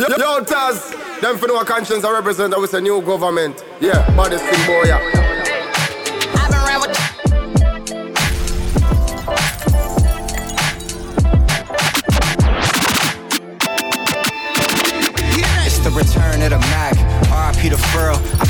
Yo, yo Taz, them for no conscience I represent, I was a new government. Yeah, baddest thing boy, yeah. the return of the Mac. RIP the furl. I promise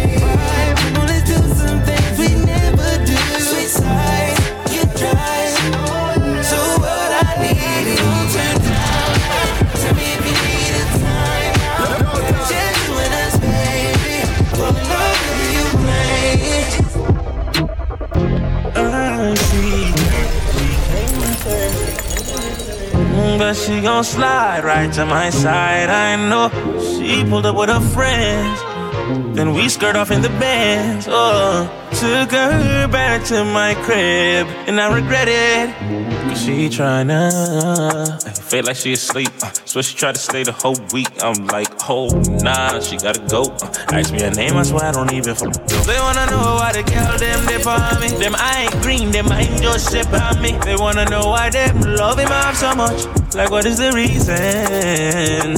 But she gon' slide right to my side. I know she pulled up with her friends. Then we skirt off in the bands. Oh, took her back to my crib, and I regret it. She tryna feel like she asleep. Uh, so she tried to stay the whole week. I'm like, oh nah, she gotta go. Uh, ask me her name, I swear I don't even. They wanna know why the girl them they for me. Them I ain't green, them I ain't just shit on me. They wanna know why them love him off so much. Like what is the reason?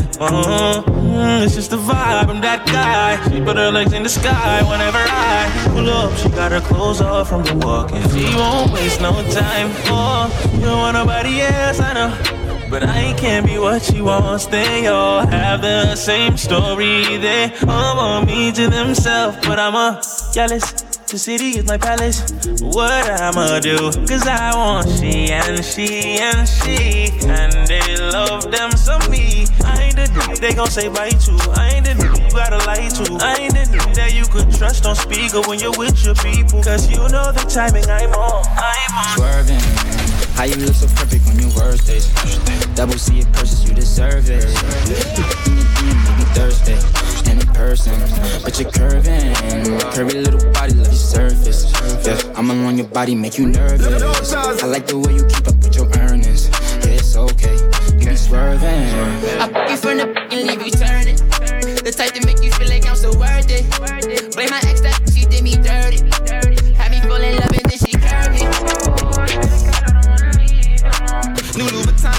Uh, it's just the vibe. I'm that guy. She put her legs in the sky whenever I pull up. She got her clothes off from the walking. She won't waste no time. Oh, you don't want nobody else, I know. But I can't be what she wants. They all have the same story. They all want me to themselves, but I'm a jealous. The city is my palace. What I'ma do? Cause I want she and she and she. And they love them some me. I ain't the dude they gon' say bye to. I ain't the dude you gotta lie to. I ain't the dude that you could trust on speaker when you're with your people. Cause you know the timing I'm on. I'm on. Swerving. How you look so perfect on your worst days. Double C it purchase, you deserve it. Maybe Thursday and in person, but you're curving. Curvy little body, love your surface. Yeah, I'm along your body, make you nervous. I like the way you keep up with your earnings. Yeah, it's okay, you be swerving. I put you from the and leave you turning. The type to make you feel like I'm so worth it. Blame my ex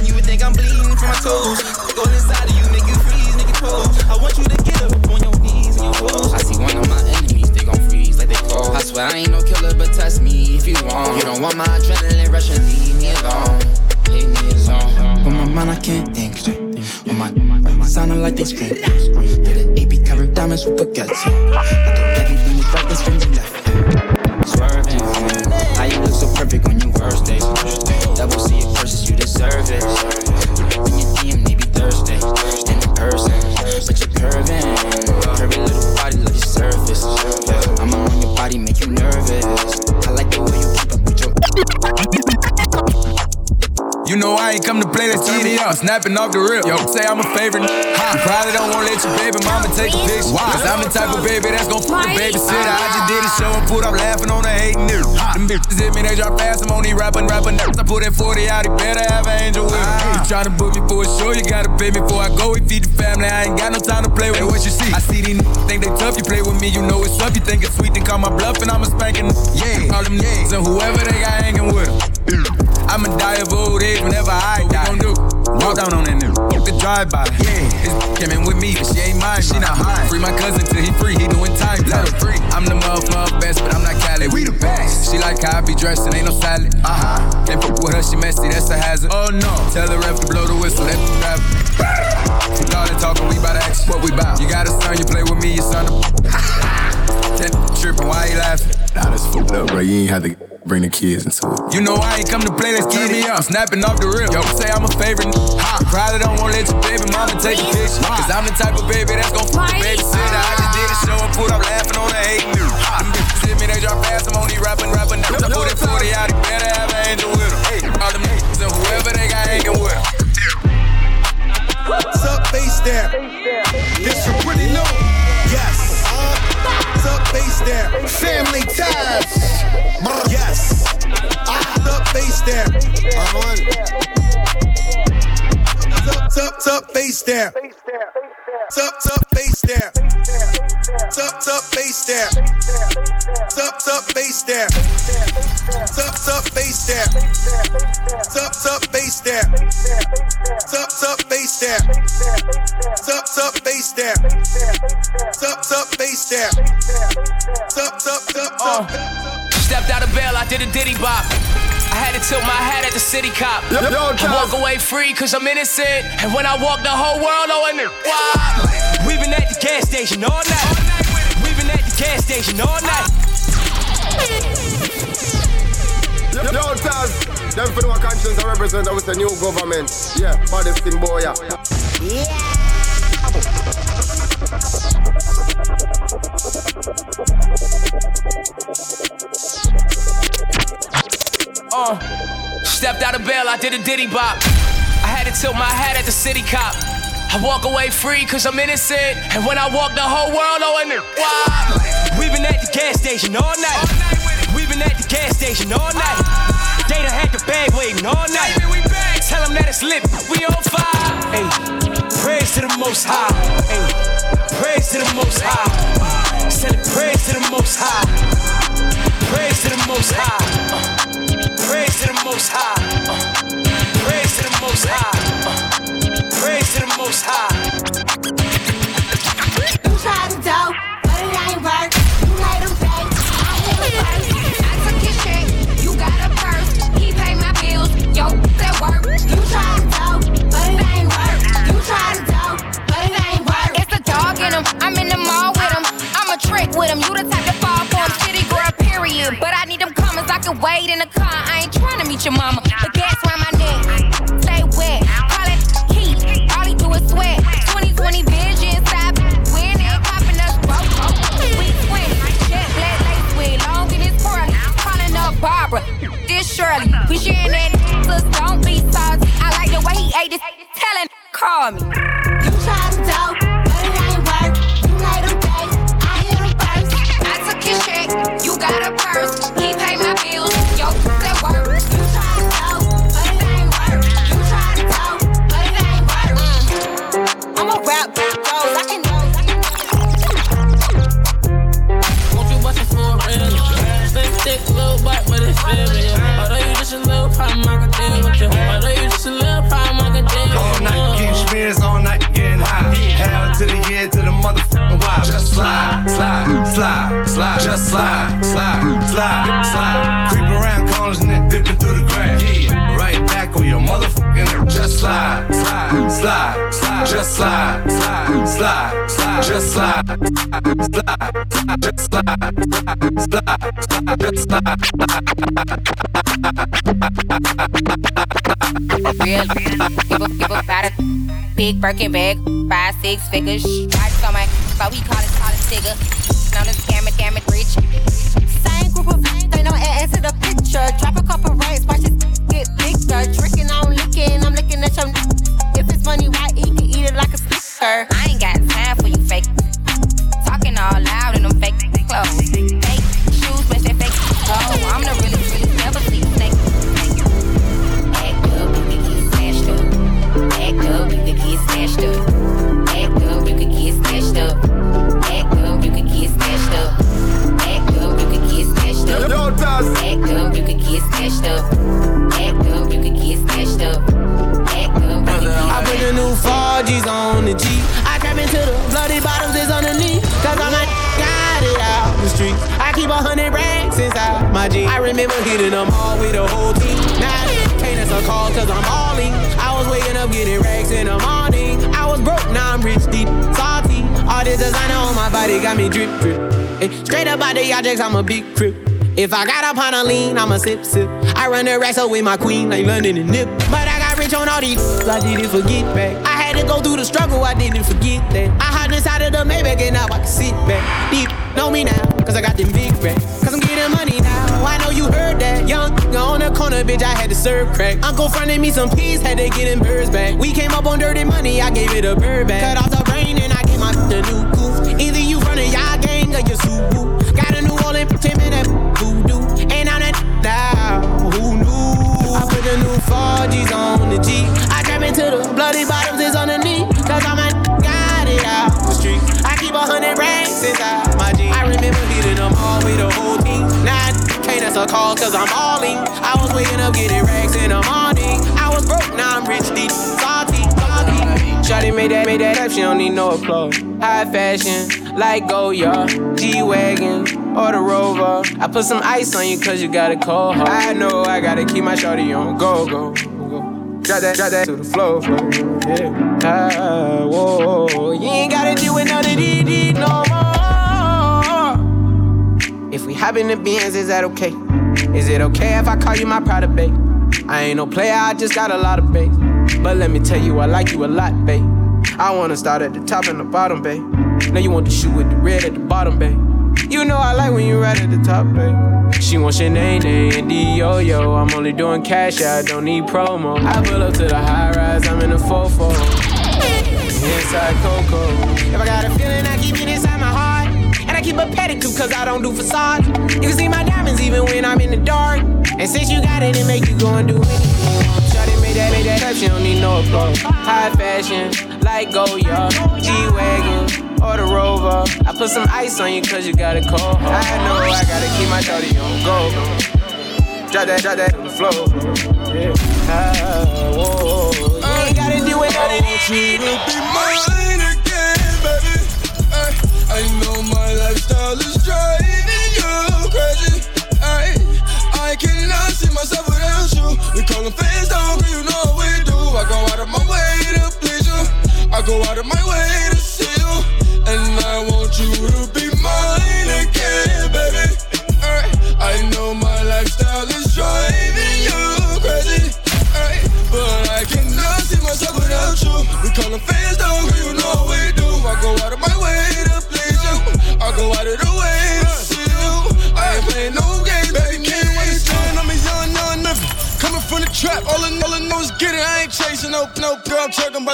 you would think I'm bleeding from my toes. Go inside of you, make you freeze, you pose. I want you to get up on your knees and your toes. I see one of my enemies, they gon' freeze like they cold. I swear I ain't no killer, but test me if you want. You don't want my adrenaline rushing, leave me alone. Leave me alone. On my mind, I can't think straight. On my, my sounding like they scream. Get an AP covered diamonds with baguettes. I thought everything was right, then strings left. I ain't come to play, let's get it up. Snapping off the rip. Yo, say I'm a favorite. You probably don't wanna let your baby mama take a picture. Cause I'm the type of baby that's gon' fuck the babysitter. I just did a show and put up laughing on the hating nigga. Them bitches hit me, they drop fast. I'm on these rapping, rapping. I put that 40 out, he better have an angel with him. You tryna book me for a show, you gotta pay me before I go. We feed the family, I ain't got no time to play with. Hey, what you see? I see these niggas think they tough. You play with me, you know it's up. You think it's sweet, then call my bluff and I'm a spanking. Yeah, all them niggas and whoever they got hanging with them. I'ma die of old age whenever I die. What we gon' do? Walk down on that nigga. Fuck the drive-by. Yeah, this came in with me, but she ain't mine. She not high. Free my cousin till he free. He doing time. Let him free. I'm the motherfucker best, but I'm not Cali. We the best. She like how I be dressed and ain't no salad. Uh huh. Can't fuck with her, she messy. That's a hazard. Oh no. Tell the ref to blow the whistle. Let the rap. Fuck all that talking, we bout to act. What we bout? You got a son, you play with me, your son. Ten tripping, why you laughing? Nah, that's fucked up, bro. You ain't have to bring the kids into it. You know I ain't come to play, let's get it. I'm snapping off the rip. Yo, say I'm a favorite. Hot, probably don't wanna let your baby mama take a picture. Cause I'm the type of baby that's gon' fuck the babysitter. I just did a show and put up laughing on the hate new. Them bitches hit me, they drop fast, I'm only rapping, rapping. Now I put it 40 out, better have an angel with them. All them niggas and whoever they got hanging with them. What's up, face there? This your pretty new. Yes. What's up, face there? Family ties down. I'm on it. Tuck, tuck, tuck, face down. Tuck, tuck, face down. Tuck, tuck, face down. Tuck, tuck, face down. Tuck, tuck, face down. Tuck, tuck, face down. Tuck, tuck, face down. Tuck, tuck, face down. Tuck, tuck, face down. Tuck, tuck, tuck, tuck. Stepped out of bail, I did a diddy bop. I had to tilt my hat at the city cop. Yo, yo, I walk away free cause I'm innocent. And when I walk the whole world, oh, and wow. We've been at the gas station all night. We've been at the gas station all night. Yo, yo, Taz, them for no conscience I represent, I was a new government. Yeah, baddest thing, boy, yeah. Uh, stepped out of bail, I did a diddy bop. I had to tilt my hat at the city cop. I walk away free cause I'm innocent. And when I walk the whole world, oh, and wow. We've been at the gas station all night. We've been at the gas station all night. They done had the bag waiting all night. Tell them that it's lit, we on fire. Hey, praise to the most high. Hey, praise to the most high. Send it praise to the most high. Praise to the most high. Uh, Praise to the most high. Uh, praise to the most high. Uh, praise to the most high. You tried to dope, but it ain't work. You made him pay. I hit him first. I took his check, you got a purse. He paid my bills, yo, that work. You tried to dope, but it ain't work. You tried to dope, but it ain't work. It's a dog in him, I'm in the mall with him. I'm a trick with him, you the type to fall for him. City girl, period. But I need them commas, I can wait in the car. I ain't trying to meet your mama. The gas around my neck, stay wet. Call it heat, all he do is sweat. 2020 vision, stop winning, popping us broke. We twin, jet black lace with long in his curly. Calling up Barbara, this Shirley. We sharing that, sis, don't be salty. I like the way he ate this, telling, call me. You tried to dope, problem, I can deal with you. Although you just a little problem, I can deal All with you. night, keep spirits all night, getting high. Hell to the head, to the motherfucking wild. Just slide, slide, slide, slide. Just slide, slide, slide, slide. Creep around corners and then dipping through the grass. Motherfucking. Just slide, slide, slide, slide. Just slide, slide, slide, slide. Just slide, slide, slide. Slide, just slide, slide, slide. Just slide. real. Give a, give a big Birkin bag, five, six figures. Stripes on my, but we call it, call it nigga. Known as scammer, scammer, rich. Same group of they no add to the picture. Drop a couple rights, watch it get. Tricking, I'm licking, I'm looking at your. If it's money, right, he can eat it like a snicker. I ain't got time for you I'm a big crip. If I got up on a lean, I'm a sip, sip. I run the racks up with my queen, like London and Nip. But I got rich on all these, I didn't forget back. I had to go through the struggle, I didn't forget that. I hopped inside of the Maybach and now I can sit back. Deep, know me now, cause I got them big racks. Cause I'm getting money now, I know you heard that. Young, on the corner, bitch, I had to serve crack. Uncle fronted me some peas, had to get them birds back. We came up on dirty money, I gave it a bird back. Cut off the rain and I gave my the new the G. I trap into the bloody bottoms is underneath. Cause all my got it out the street. I keep a hundred racks inside my jeans. I remember beating them all with the whole team. Now can't answer calls cause I'm all in. I was waking up getting racks in the morning. I was broke, now I'm rich, deep, salty, salty. Shawty made that, made that up, she don't need no applause. High fashion, like Goyard, G-Wagon or the rover. I put some ice on you cause you got a cold heart. I know I gotta keep my shorty on go go. Drop that, drop that to the floor. Yeah. Ah, whoa, you ain't gotta none of these, no more. If we hop in the Benz, is that okay? Is it okay if I call you my pride babe? I ain't no player, I just got a lot of bass. But let me tell you, I like you a lot, babe. I wanna start at the top and the bottom, babe. Now you want the shoe with the red at the bottom, babe. You know I like when you right at the top, babe. She wants your name, and D-O, yo. I'm only doing cash, I don't need promo. I pull up to the high rise, I'm in the 4 Inside Coco. If I got a feeling, I keep it inside my heart. And I keep a pedicure, cause I don't do facade. You can see my diamonds even when I'm in the dark. And since you got it, it make you go and do anything. Shawty made that, made that up, she don't need no applause. High fashion, like Goyard, G-Wagon, or the Rover. I put some ice on you cause you got a cold. I know I gotta keep my shawty on go. Drop that, drop that to the floor. Yeah.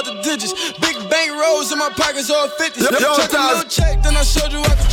The digits. Big bank rolls in my pockets, all 50s. Yo, yo, Check a little check, then I showed you I can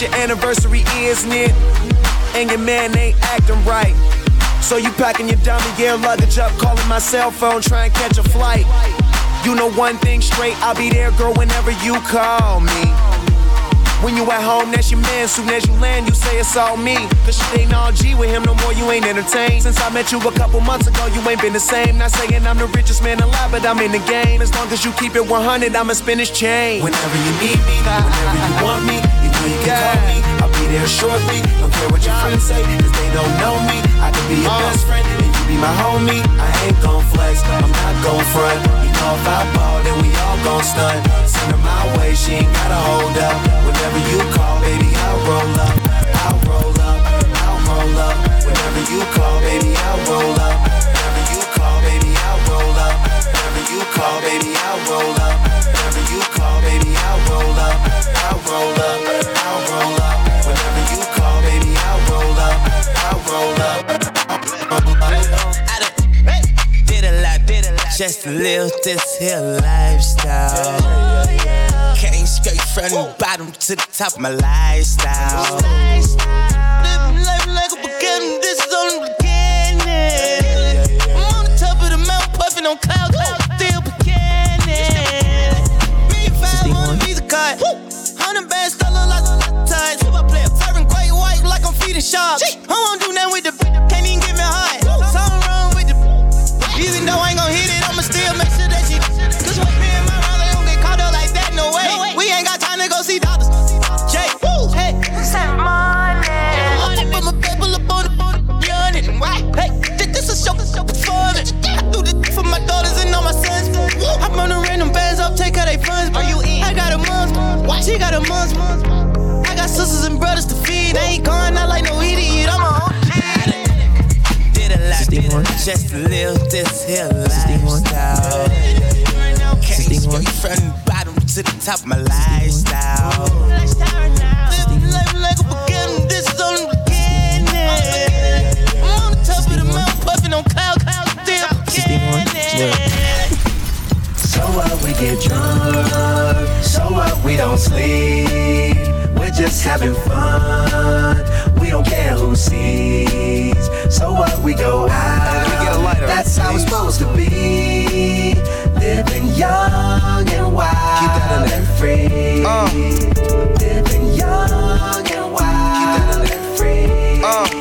Your anniversary, isn't it? And your man ain't acting right. So you packing your dummy gear luggage up, calling my cell phone, trying to catch a flight. You know one thing straight, I'll be there, girl, whenever you call me. When you at home, that's your man. Soon as you land, you say it's all me. Cause shit ain't all G with him no more, you ain't entertained. Since I met you a couple months ago, you ain't been the same. Not saying I'm the richest man alive, but I'm in the game. As long as you keep it 100, I'ma spin his chain. Whenever you need me, whenever you want me, you know you can call me. I'll be there shortly. Don't care what your friends say, cause they don't know me. I can be your best friend, be my homie. I ain't gon' flex, I'm not gon' front. You know if I ball, then we all gon' stunt. Send her my way, she ain't gotta hold up. Whenever you call, baby, I'll roll up. I'll roll up, I'll roll up. Whenever you call, baby, I'll roll up. Whenever you call, baby, I'll roll up. Whenever you call, baby, I'll roll up. Whenever you call, baby, I'll roll up. I'll roll up, I'll roll up. Just live this here lifestyle. Came straight from the bottom to the top of my lifestyle. Living life like a beginning, this is only beginning. I'm on the top of the mountain, puffing on clouds, still beginning. Me and five on the Visa card. Hundred bands, still look like ties. I play a serving great white like I'm feeding sharks. I won't do nothing with the month, she got a month. I got sisters and brothers to feed. I ain't going out like no idiot. I'm a whole did a lot, did a lot just live this here lifestyle. Came straight from the bottom to the top of my lifestyle. Living life like a beginning, this is only beginning. I'm on the top of the mountain, puffing on cloud, cloud, still beginning. So what we get drunk, so what we don't sleep. We're just having fun. We don't care who sees. So what we go out. That's how it's supposed to be. Living young and wild and free. Living young and wild and free. Living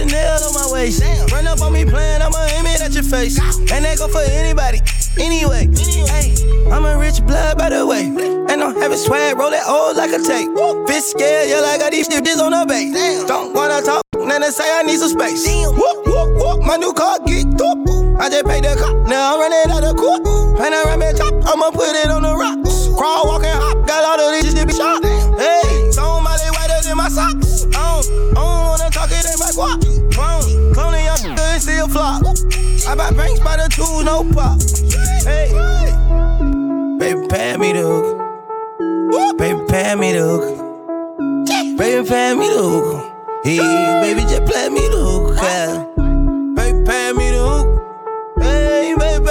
Chanel on my waist. Run up on me playing, I'ma aim it at your face. And that go for anybody. Anyway, hey, I'm a rich blood by the way. And I'm having swag, roll that old like a tape. Bitch scared, yeah, like I got these bitches on the base. Don't wanna talk, then they say I need some space. Whoop, whoop, whoop, my new car get top. I just paid the cop, now I'm running out of court. Panoramic top, I'ma put it on the rocks. Crawl, walk, and hop, got all of these to be shot. I buy banks by the two, no pop. Hey, baby, pay me the hook. Baby, pay me the hook. Baby, pay me the hook. Hey, baby, just play me the hook. Baby, pay me the hook. Hey, baby,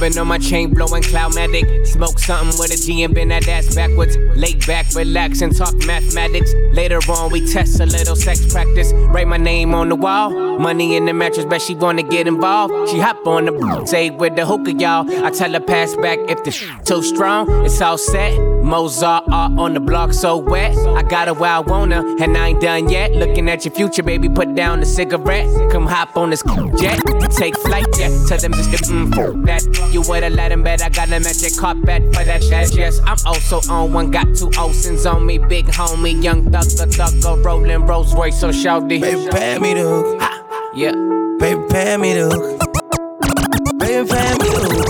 Rubbing on my chain, blowing cloudmatic. Smoke something with a G and bend that ass backwards. Lay back, relax, and talk mathematics. Later on, we test a little sex practice. Write my name on the wall. Money in the mattress, bet she wanna get involved. She hop on the say with the hookah, y'all. I tell her pass back if the sh- too strong. It's all set. Mozart art on the block, so wet. I got where I wanna, and I ain't done yet. Looking at your future, baby, put down the cigarette. Come hop on this jet, take flight, yeah. Tell them just to mm, that. You would've let him bet I got a magic carpet for that shit. Yes, I'm also on one, got two Olsen's on me, big homie, young thugger, thugger, rolling Rolls Royce, so shouty. Baby, pay me the hook. Yeah. Baby, pay me the hook. Baby, pay me the hook.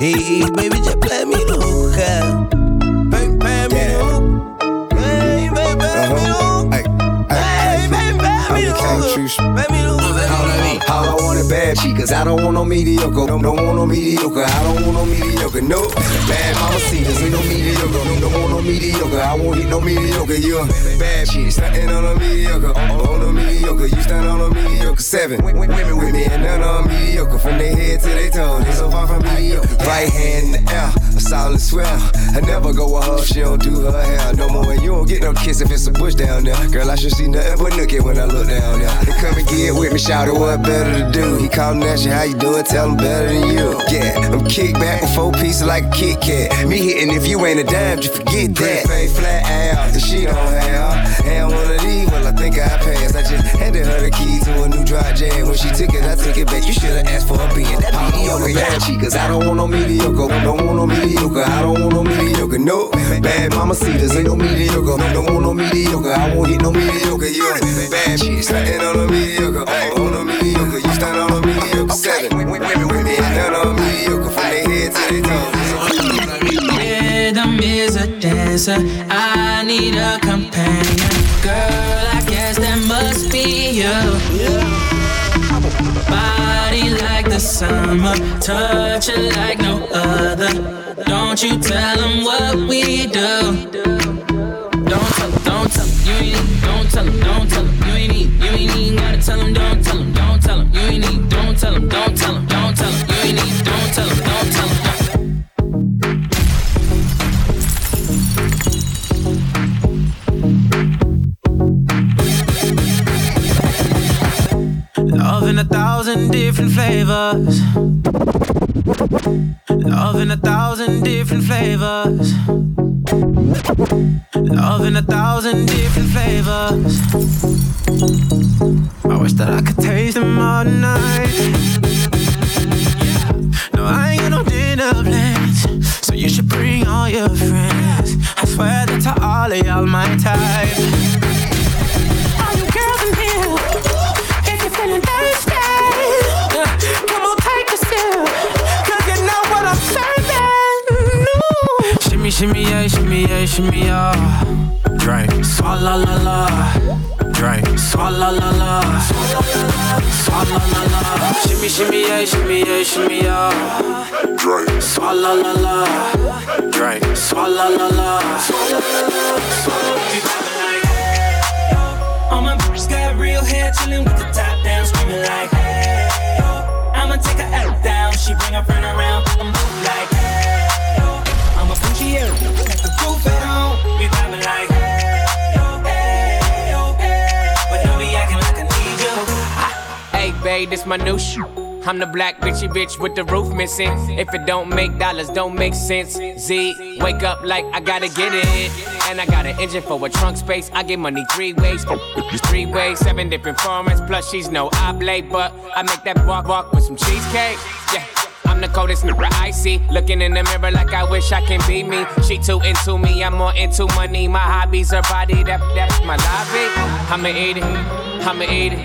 Hey, baby, just play me the hook. yeah. Baby, pay me the hook. Baby, pay me the hook. Baby, pay me the hook. Pay Bad chicas. I don't want no mediocre. Don't, don't want no mediocre. I don't want no mediocre. No bad mama cedars. Ain't no mediocre. Don't, don't want no mediocre. I won't hit no mediocre. You a bad chick. Stunting on a mediocre. On, a mediocre. You stand on a mediocre. Seven women with me and none on mediocre. From their head to their toes. They so far from mediocre. Right hand in the air. A solid swell. I never go with her. She don't do her hair no more. And you don't get no kiss if it's a bush down there. Girl, I should see nothing but nookie when I look down there. They come and get with me. Shout it what better to do. He callin' at you, how you doing? Tell him better than you. Yeah, I'm kick back with four pieces like a Kit Kat. Me hitting if you ain't a dime, just forget that. Face flat ass, and she don't have. And one of these, think I passed. I just handed her the key to a new dry jam. When she took it, I took it back. You should've asked for a being that mediocre. Bad chicas, I don't want no mediocre. Don't want no mediocre. I don't want no mediocre. No, bad mama cedars ain't no mediocre. No, don't want no mediocre. I won't hit no mediocre. You bad chicks, starting on a mediocre. On a mediocre. You mediocre. Seven women, none of them mediocre from their head to their toes. Rhythm is a dancer. I need a companion. Girl, Body like the summer, touch it like no other. Don't you tell them what we do. Don't tell don't tell you ain't don't tell don't tell you ain't you ain't even gotta tell don't tell don't tell you ain't don't tell don't tell don't tell you ain't don't tell don't tell. Different flavors. Love in a thousand different flavors. Love in a thousand different flavors. I wish that I could taste them all night. No, I ain't got no dinner plans. So you should bring all your friends. I swear that to all of y'all my type. Shimmy, shimmy, yeah, shimmy, yeah, shimmy, yeah. Drink. Swalla la la. Drink. Swalla la la. Swalla la la. Shimmy, shimmy, yeah, shimmy, yeah, shimmy, yeah. Drink. Swalla la la. Drink. Swalla la la. All my bitches got real hair, chillin' with the top down, screaming like, hey, yo. I'ma take her out down, she bring her friend around, I'm move like, hey, yo. Hey, babe, this my new shoe. I'm the black bitchy bitch with the roof missing. If it don't make dollars, don't make sense. Z, wake up like I gotta get it. And I got an engine for a trunk space. I get money three ways. Three ways, seven different formats. Plus, she's no oblate, but I make that walk walk with some cheesecake. Yeah. I'm the coldest nigga I see. Looking in the mirror like I wish I can be me. She too into me, I'm more into money. My hobbies, her body, that, that's my lobby. I'ma eat it, I'ma eat it.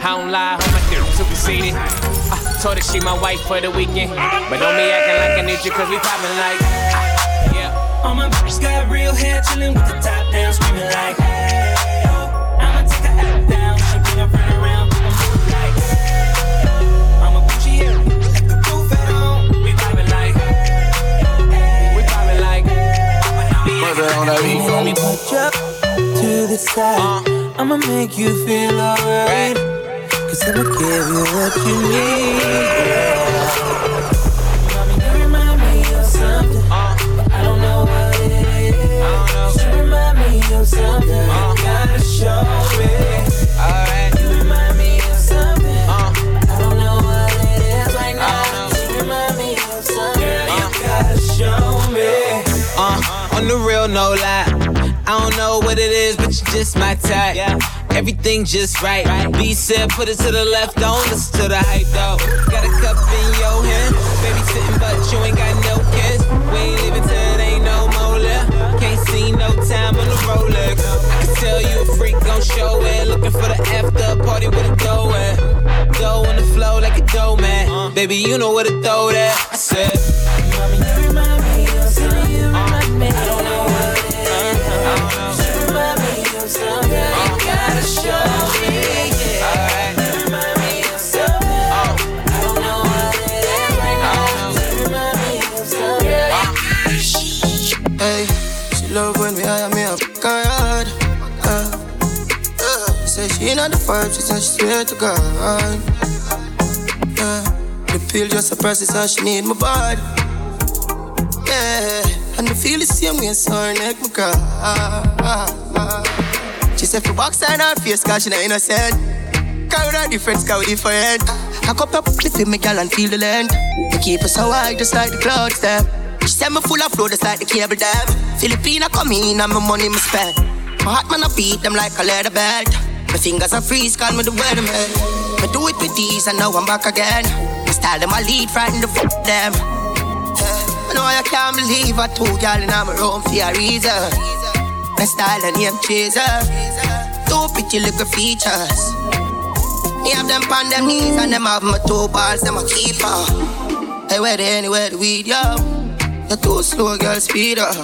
I don't lie, dick, too conceited. I told her she my wife for the weekend. But don't be acting like I need you, cause we poppin' like. Ah, yeah. All my bitches got real hair, chillin' with the top down, screaming like, hey, yo. I'ma take her out down, she friend around, Let me put you to the side. I'ma make you feel alright. Cause I'ma give you what you need. Yeah. Mommy, you remind me of something. But I don't know what it is. You remind me of something. You gotta show the real, no lie. I don't know what it is, but you're just my type. Yeah. Everything just right. B said, put it to the left, don't listen to the hype though. Got a cup in your hand, baby sitting, but you ain't got no kiss. We ain't leaving till it ain't no more left. Can't see no time on the Rolex. I can tell you a freak gon' show it. Looking for the after party with a dough at. Dough on the flow like a dough man. Uh. Baby, you know where to throw that. I said, remind me of something. You gotta show me. Yeah. Remind me of something. I don't know what. You remind me of something. Hey, she love when we hire me up yard. Uh, uh, say she not the vibe, she said she swear to God. Uh, the pill just process, how she need my body. Yeah, and I feel the same way, so her neck my cry. She said for box and her face, cause she not innocent. Cause we not different, cause we different. Cock up your pussy for me, girl, and feel the length. We keep us so high, just like the clouds, them. She said me full of flow, just like the cable dam. Filipina come in and my money me spend. My heart man I beat them like a leather belt. My fingers are freeze, call me the weatherman. Me do it with these and now I'm back again. My style them I lead, frighten the fuck them. I know I can't believe I told y'all in my room for a reason. My style and name chaser. Two pretty little features. Me have them on them knees and them have my two balls, them a keeper. Hey, where they anywhere the weed, yo? You're too slow, girl, speed up.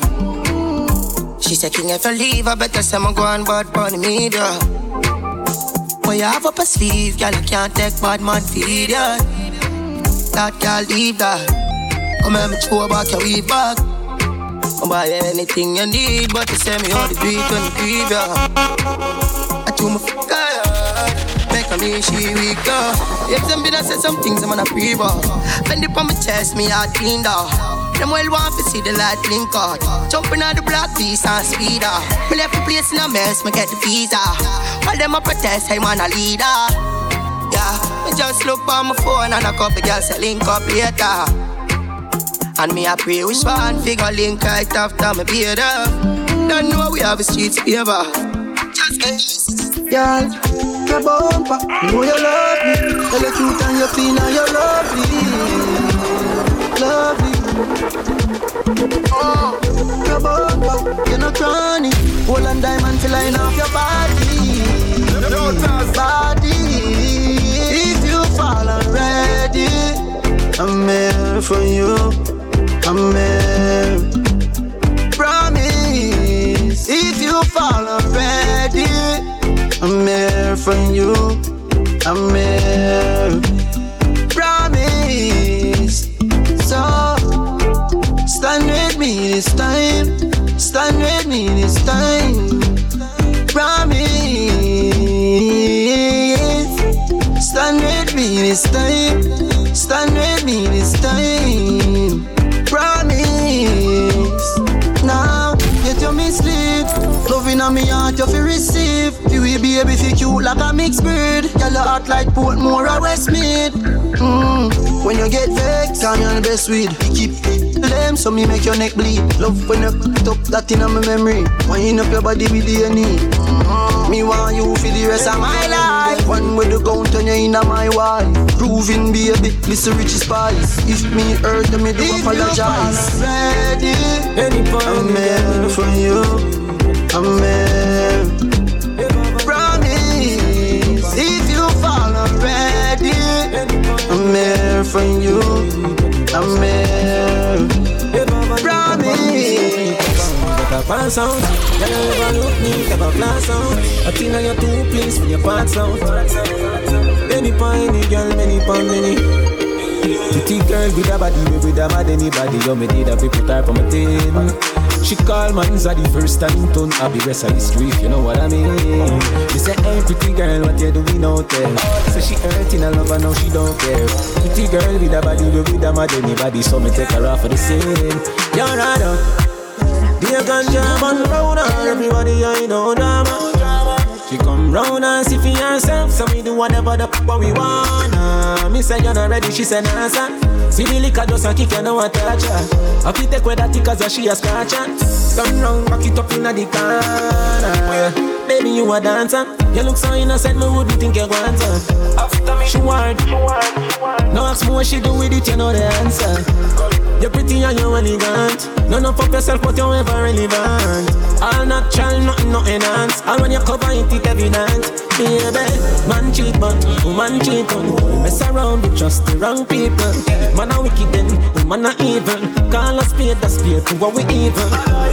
She said, King, if I leave, I better say I'm going bad bunny media. What you have up a sleeve, girl, you can't take bad man feed, yeah. That girl, leave that. Come here, me throw back your weave back. I'll buy anything you need, but you send me all the beat when you grieve, yeah. I do my fucker, Make a me she weak, yeah. If them be that say some things, I'm gonna pre-ball. Bend it on my chest, me heart clean. Them well want to see the light blink out. Jumping on the block, piece and speed up. Me left the place in a mess, me get the visa. While them a protest, I want a leader. Yeah, me just look on my phone and a couple girls say link up later. And me a pray which one figure link right after me beard up. Don't know we have a street favor. Just get Girl, your bumper, you know you love me. Tell the truth and you feel now you're lovely, lovely. Oh, your bumper, you're not chronic. Gold and diamond to line up your body, body. If you fall already, I'm here for you. Here. Promise, if you fall already, I'm here for you. I'm here. Promise. So stand with me this time. Stand with me this time. Promise. Stand with me this time. Stand me heart, you feel receive. You will be able to cute like a mixed breed. Girl, you act like Portmore or Westmead. Mm. When you get vexed, on the best weed. You keep them, so me make your neck bleed. Love when you top that in my memory. Wind up your body with the knee. Mm-hmm. Me want you for the rest of my life. One with the count on you in my wife. Proving baby, listen rich spice. If me hurt, then me do apologize. Ready, Any point I'm for you. I'm I'm here. Promise. You look me. I many many. Pretty girl with a body, with a mad anybody. You me need a put her on my team. She call man's the first time turn I be rest of history, if you know what I mean. She say, hey pretty girl, what you doing out there? So she hurting a lover, now she don't care. Pretty girl with a body, we with a mad anybody. So me take her off for the scene. You're right up. Dear ganja man round her, everybody I know drama. She come round and see for herself, so we do whatever the fuck we wanna. Me say you're not ready, she say nah sir. See the liquor just a kick, you know what touch her. I fit take with that cause she a scratch her. Turn round, back it up inna the corner. Baby, you a dancer. You look so innocent, me wouldn't think you want her. After me, she want. No ask me what she do with it, you know the answer. You're pretty and you're elegant. None of up yourself, but you're ever relevant. All natural, nothing, no enhance. And when you cover it, it evident. Baby, man cheat, but woman cheat on. We mess around with just the wrong people. Man a wicked then, woman a evil. Call us spade a spade to what we evil.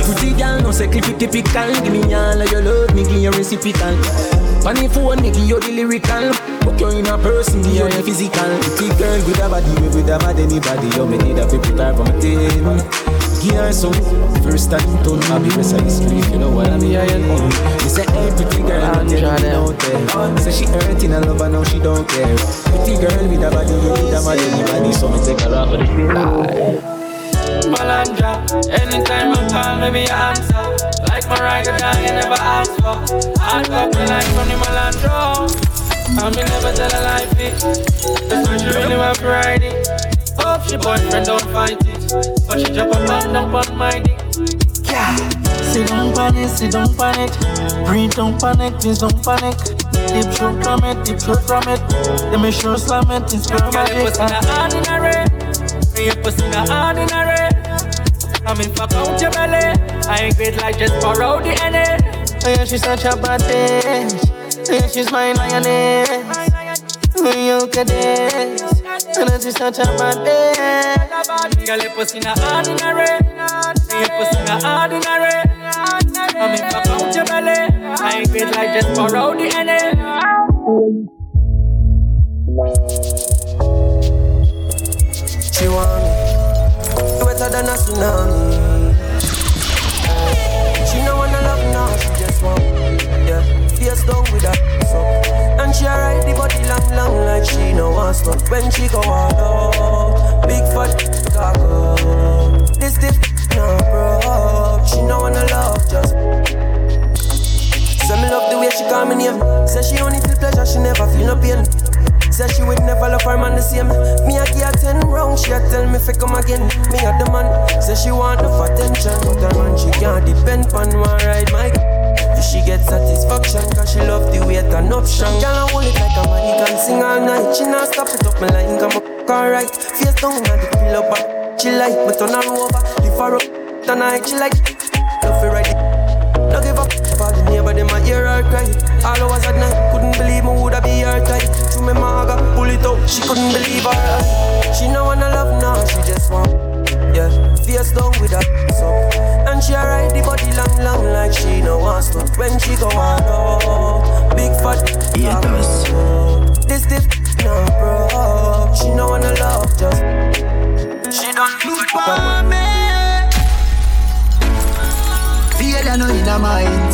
Pretty girl, no say clip typical. Give me all of your love, me give you reciprocal. Funny phone, me give you the lyrical. Book you in a person, me you physical. Pretty girl with a body, we with a mad anybody. You me need a put her on my team. Give her some first time done. I be rest of history, if you know what I mean. You oh, say, hey, pretty girl, I'm telling you out there. Say she hurting love, lover, now she don't care. Pretty girl with a body, we with a mad anybody. So me take her off for the field. Malandra. Anytime you call me, me answer. Like my rider dog, you never ask for. Hard up me like money Malandro. And me never tell a lie, fit. That's why she really want to ride it. Hope she boyfriend don't fight it. But she drop a man down on my dick. Yeah. Sit down on it, sit down on it. Breathe, don't panic, please don't panic. Deep throat from it, deep throat from it. Let me sure slam it, it's Girl, your pussy not ordinary. Your pussy not ordinary. I mean, fuck out your belly. I ain't great like just borrow the NA. Oh yeah, she's such a bad bitch. Oh yeah, she's my lioness. Oh, you can dance. And I just touch up my bed. Girl, your pussy not ordinary. Your pussy not ordinary. I'm in fuck out your belly. I ain't great like just pour out the energy. She want me. You better than a tsunami. She no wanna love now, she just want, yeah. Face down with her, so. And she ride the body long, long like she no want stop. When she go on, oh, big fat cock This this no bro. She no wanna love just. Say me love the way she call me name. Say she only feel pleasure, she never feel no pain. Say she would never love her man the same. Me a give her ten round, she a tell me fi come again. Me a the man. Say she want enough attention, but her man she can't depend on one ride my. If she get satisfaction, cause she love the turn up strong. Girl I hold it like a man, he can sing all night. She not stop it up my line, come up alright. Face down and the pillow back. She like me turn her over, lift her up tonight. She like love it. No give up, all the neighbor them a hear her cry. All hours at night, couldn't believe me woulda be her type. To me maga, pull it out, she couldn't believe her eyes. She no wanna love now, she just want, yeah, face down with her so. And she ride the body long, long like she no want stop. When she go on, oh, big fat, yeah, oh. This tip, no bro, she no wanna love just. She don't look for me. Feel I know in a mind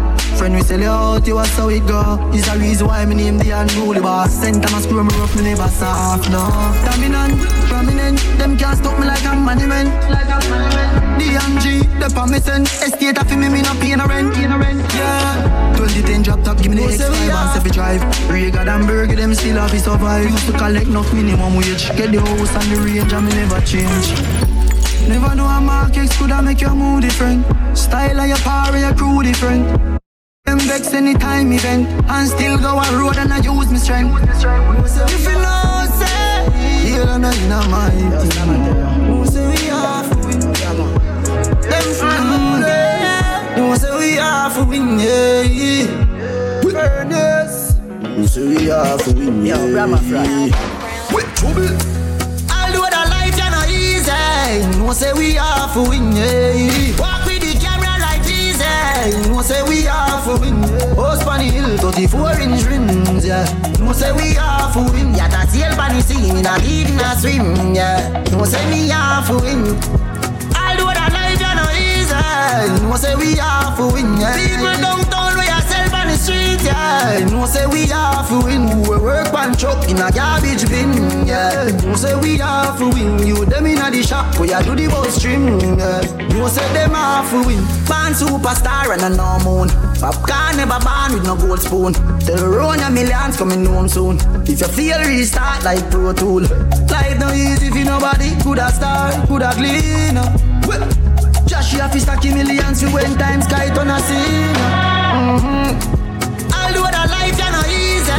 Friend, we sell you out, you was how it go. Is the reason why me name the unruly boss. Send time I screw me rough, me never soft, no. Dominant, prominent, them can't stop me like a monument. Like a monument. DMG, the permission. Estate of me, me not pay no rent. Yeah. 2010 drop top, give me the X5 and selfie drive. Regal and Burger, them still have to survive. Used to collect enough minimum wage. Get the house and the range, and me never change. Never know a market could I make your mood different. Style of your power, your crew different. Vex anytime event and still go a road and I use my strength. If you know, say, you don't know in a mind. Who say we are for win? Them from Who say we are for win? Yeah. Furnace. Who say we are for win? Yo, Brahma Fry. With trouble. Do the life, you know easy. No say we are for win, yeah. No say we are for win. Oh, Host on the hill, 34 inch rims, yeah. No say we are for win. Yeah, that's the on scene, in a lead in a swim, yeah. No say we are for win. Do the life, you know easy. No say we are for win, yeah. People downtown, yeah. No say we are for win. We work one truck in a garbage bin, yeah. No say we are for win. You them in a the shop, we a do the bus trim, yeah. No say them are for win. Born superstar and a no moon. Popcorn never born with no gold spoon. Tell run a millions coming home soon. If you feel restart like Pro Tool. Life no easy if you nobody could have start, could have clean up. Josh, you have to stack millions for when times sky turn a scene. Mm-hmm.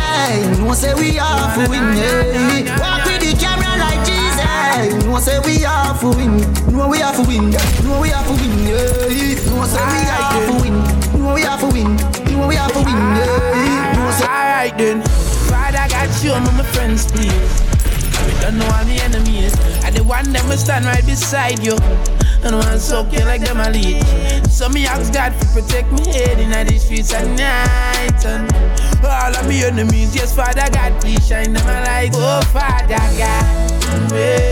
Know. No say we are for win. Walk with the camera like Jesus. No say we are for win. No we are for win. No we are for win, yeah. Say we are for win. No we are for win. No we are for win, yeah. No say. Alright then, Father got you among my friends, please. We don't know how the enemies. I the one them will stand right beside you. And one soak you like them a lead. So me ask God to protect me head in the streets at night. And all of me enemies, yes, Father God, please shine them a light. Oh, Father God, yeah.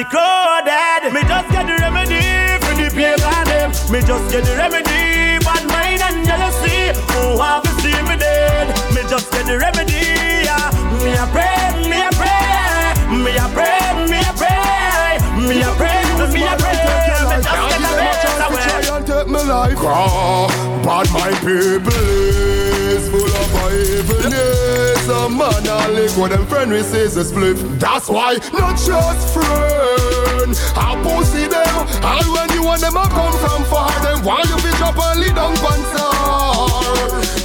They can't see crowded. Me just get the remedy for the pagan them. Me just get the remedy, bad mind and jealousy. Who have to see me dead? Me just get the remedy. Yeah. Me a pray, me a pray, me a pray, me a pray, me a pray, me a pray. Me just get the remedy. and take my life. Ah, bad my people is full of evilness. A man a lick what them friend we says a split. That's why not just friend. I pussy them. And when you want them a come from far, then why you be drop and lead down pansar?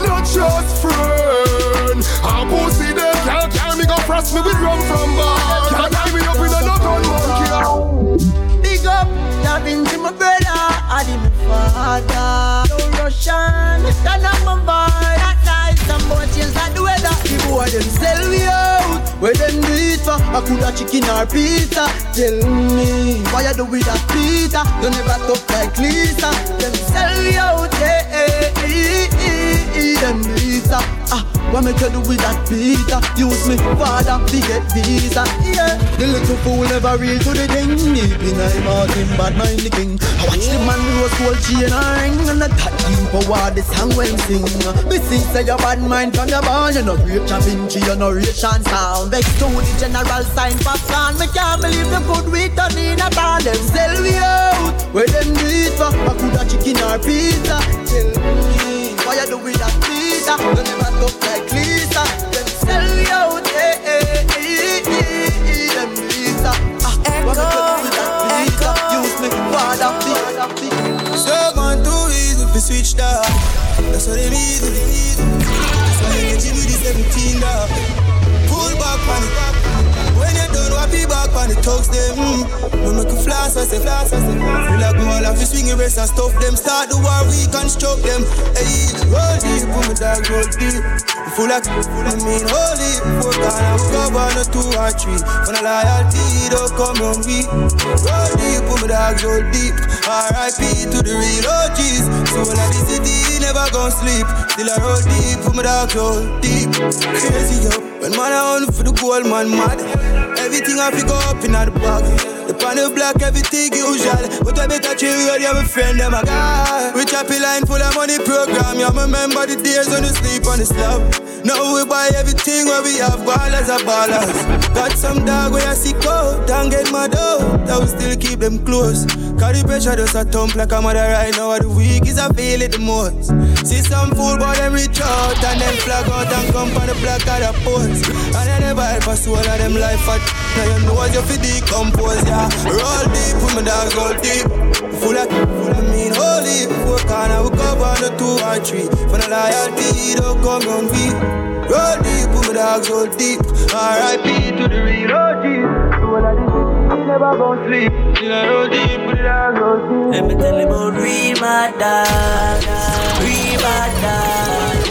Not just friend. I pussy them. Can't carry me go frost me with rum from bar. Can't tie me up in a no gun monkey. Big up, loving to my brother, I did my father. No Russian, that not my boy. Change like the weather. The boy them sell me out. Where them do it for? I could have chicken or pizza. Tell me, why you do with that pizza? You never talk like Lisa. Them sell me out, yeah, yeah, yeah, yeah, yeah. Them Lisa. Ah, what tell you with that pizza? Use me father to get visa. Yeah, the little fool never real to the thing. Deep in my Martin, bad mind the king. I watch the man rose gold chain and ring and the touch him for what the song when sing. Me see say your bad mind from your born, you know rape Da Vinci, you know ration sound. Vex to the general sign popcorn. Me can't believe the good we done in a bar. Them sell me out. Where them do it for? I could chicken or pizza. Why you do with that pizza? You never talk like Lisa. Them sell me out. Eh, eh, eh, eh, eh, them Lisa. Ah, tell you with that pizza? Use me father, father. So gone too easy if you switch that. That's what it is. That's why you get Jimmy the 17 dog. Pull back on done, what be back on the talks them. Mm. We make a flash, I say flash, I say. Feel like goal, have you swing wrist and stuff them. Start the war, we can construct them. Hey, roll deep, put me dog, roll deep. You Full of, full of mean, holy. Four kind of cover, no two or three. When a loyalty, don't come on me. Roll deep, put me dog, roll deep. R.I.P. to the real OGs. So when I this city, never gon' sleep. Still I roll deep, put me dog, roll deep. Crazy, yo. When man I on for the gold, man mad. Everything I pick up in the bag. The pan of black, everything usual. But I better chill, you already have a friend, them a guy. We choppy line full of money program. You remember the days when you sleep on the slab. Now we buy everything where we have ballers are ballers. Got some dog where I see cold, don't get my dough. That will still keep them close. Carry pressure just a thump like a mother right now. The week is I feel it the most. See some fool boy them reach out and then flag out and come on the black of the post. And I never help a soul of them life at now you know you fi decompose, yeah. Roll deep, put my dogs roll deep. Full of, full of mean holy. Four corner we cover the two or three. For the loyalty, don't come round me. Roll deep, put my dogs roll deep. R.I.P. to the real OGs. So all of this, we never gon' sleep. Till I roll deep, put dogs roll deep. Let me tell you about real my dogs, real my dogs,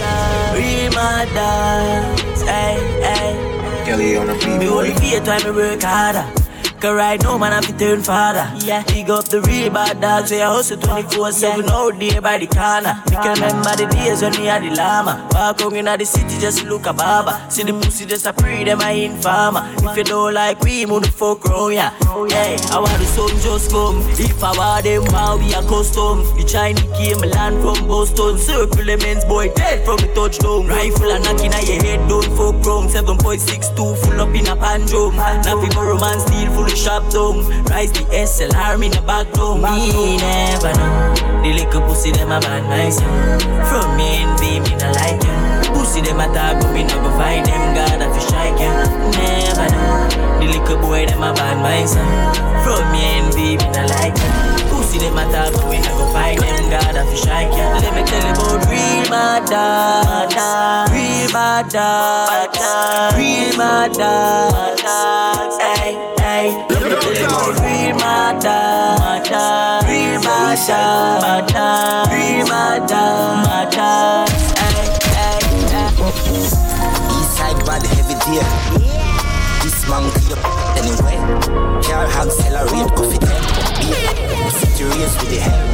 real my dogs. Hey, hey. Kelly on the beat. Me only faith when me work harder. Right now, man, I fi turn father. Yeah, dig up the real bad dogs. Say I hustle 24 7 out there by the corner. We can remember the days when we had the llama. Walk on in the city, just look a Baba. See the pussy, just a pre them, I informer. If you don't like we, move the fuck round, yeah. Yeah, I want the sun just come. If I want them, wow, we are custom. The Chinese came land from Boston. Circle the men's boy dead from the touchdown. Rifle and knocking at your head, don't fuck wrong. 7.62 full up in a pandro. Now borrow man steal full shop down. Rise the SLR in the back door. Me never know. The little pussy them a bad myself. From me and be me not like you. Pussy them a talk, but me not go find them. God I fi strike you. Never know. The little boy them a bad myself. From me and be me not like you. Pussy them a talk, but me not go find them. God I fi strike you. Let me tell you about real dogs. Real dogs. Real dogs. Hey, about real. Eastside bad heavy deal. This man clear anyway. Car accelerate off it. Yeah, serious with the hell.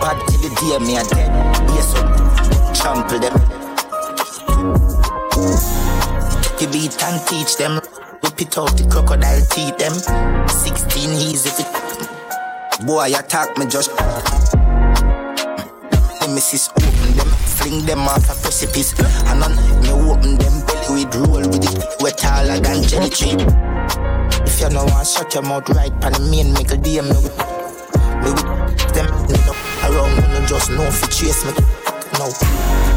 Bad till the day me a dead. Yes, trample them. A beat and teach them. Whip it out the crocodile teeth them. 16 he's if it. Boy, attack me just. Nemesis open them, fling them off a precipice. And on me open them belly with roll with it. We're taller than jelly tree. If you know want shut your mouth right pan the main make a DM me with me with them me around me no just know if you chase me no.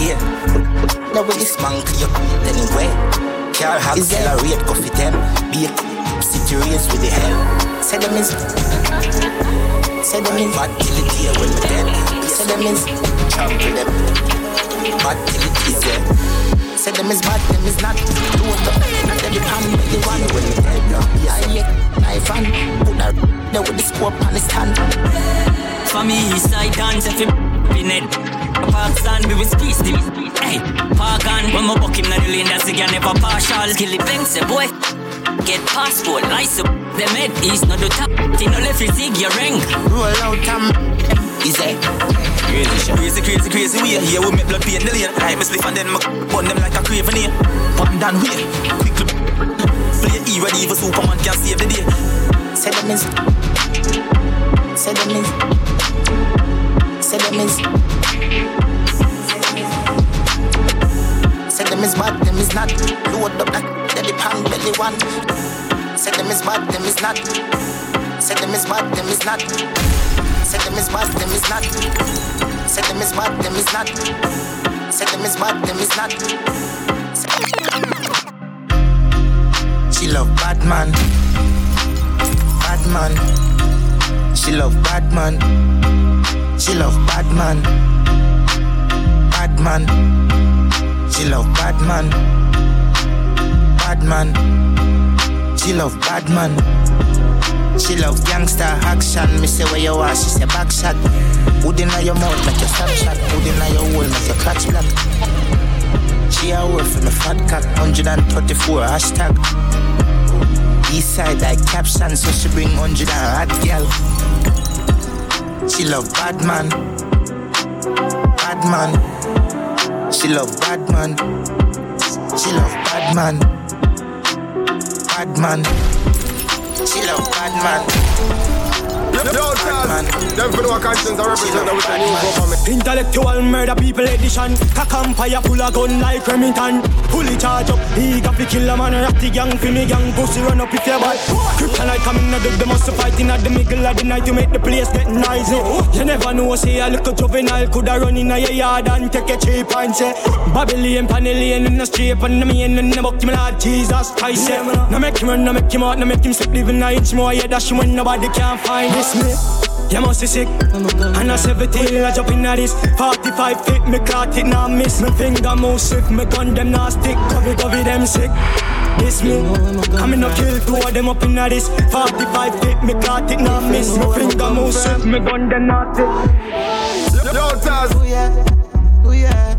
But every day, now when this man clear, anyway. Car accelerate, go fit them. Be a city race with the hell. Say them is. Say them is. Bad till it here when we dead. Say them is. Champ with them. Bad till it is there. Say them is bad, them is not. Do what the not every pan, but the one when we dead. No, yeah, yeah. Knife and put that there with the scope on the stand. For me, east side dance if you be net. Park stand we will squeeze them. Hey, park on when my buck him na the lane that's again never partial. Kill it banks, eh, boy. Get passport, license. The head is not the top. They no left you sig your ring. Roll out um. Is it? Crazy, crazy, crazy, crazy way. Here we make blood pain the lane. I miss lift and then my burn them like a craven here. One down way, quickly. Play E ready for Superman can save the day. Say them is. Say them is. Say them is. Say them is bad, them is not. Load up that belly pan belly one. Say them is bad, them is not. Say them is bad, them is not. Say them is bad, them is not. Say them is bad, them is not. Say them is bad, them is not. She love bad man. Bad man. She love bad man. She love bad man. Man. She love bad man. Bad man. She love bad man. She love gangster action. Me say where you are, she say back shot. Wood inna your mouth like your stop shot. Wood inna your hole like your clutch block. She a work for me fat cock. 134 hashtag. East side like caption, so she bring 100 and hot girl. She love bad man. Bad man. She love bad man. She love bad man. Bad man. She love bad man. Yo, Taz, them for no conscience are represented with the new government. Intellectual murder people edition. Cock empire full of gun like Remington. Fully charge up, he got to kill a man. Rap the gang for me gang. Pussy run up if you bad. Kryptonite coming out of the must fight in at the middle of the night to make the place get noisy. Eh. You never know, say a little juvenile coulda run in your yard and take eh. a cheap and say Babylon, Panellian in the street and the main in the book, me Lord Jesus Christ. Eh. Yeah. No make him run, no make him out, no make him slip, living an inch more. Yeah, dash when nobody can find this me. You must be sick. And I 17, I jump in at this. 45 feet, me caught it, now miss. Me finger move swift, me gun them now stick. Cover, cover them sick. This me. I'm in a kill two of them up in at this. 45 feet, me caught it, now miss. Me finger move swift, me gun them now stick. Yo, Taz. Oh yeah, oh yeah.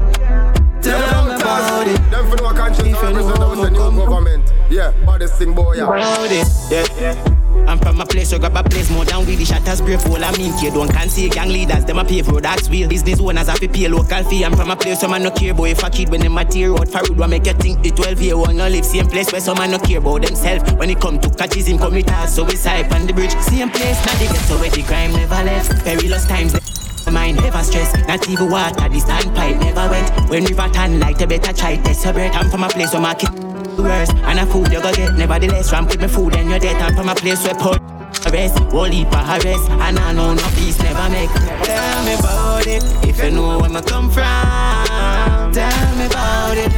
Yo, Tell me about Taz. it. Them for no conscience If you know represented the new I'm government. Yeah, baddest thing, boy. Yeah. About it. Yeah. I'm from a place, so grab a place more down with the shatters, brave full I mean, you don't can see gang leaders, them a pay for that's wheel. Business owners have to pay local fee. I'm from a place, some man no care boy. If a kid when them a tear out for road, what make you think the 12 year one no live same place where some man no care about themselves. When it come to catches him commit us, so we side on the bridge. Same place, now they get so where the crime never left. Perilous times. Mind never stress, not even water, the standpipe never wet. When river turn light, you better try test your. I'm from a place where my market worse, and a food you go get. Nevertheless, ramp with me food and you're dead. I'm from a place where put arrest, whole heap of arrest, and I know no peace never make. Tell me about it, if you know where I come from. Tell me about it,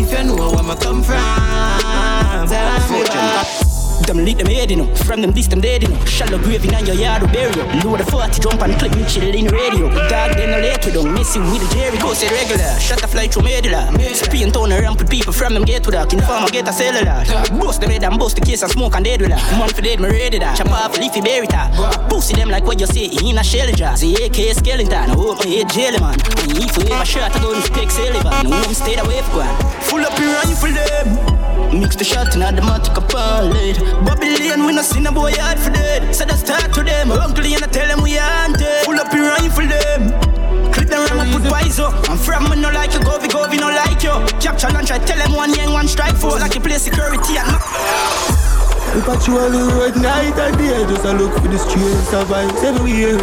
if you know where I come from. Tell me about it. Them them lick them head, you know. From them, this them dead, you know. Shallow grave in your yard, or bury you. Load the 40, jump and click me, chill in the radio. Dog, then I let you down, messing with the Jerry. Go say regular, shut the fly through medulla. Spin on a ramp with people from them get to that. In farm, I get a cellular. Bust the red and bust the case and smoke and dead with that. Man for dead, me ready that. Chop off leafy berry top. Pussy them like what you say in a shell jar. See AK skeleton, hope my head jelly man. When you eat to have a shot, I don't speak Sullivan. No home stayed away for one. Full up your rifle them. Mix the shot in the matic upon lead. Babylon, we no see no boy hard for dead. So that's start to them. Uncle, you tell them we haunted. Pull up your rifle them. Them ram put wise up. I'm from me no like you, go, go, no like you. Capture lunch, I tell them one young, one strike force. Like you play security and no. We patrol the road night and day Just a look for the streets of vibes everywhere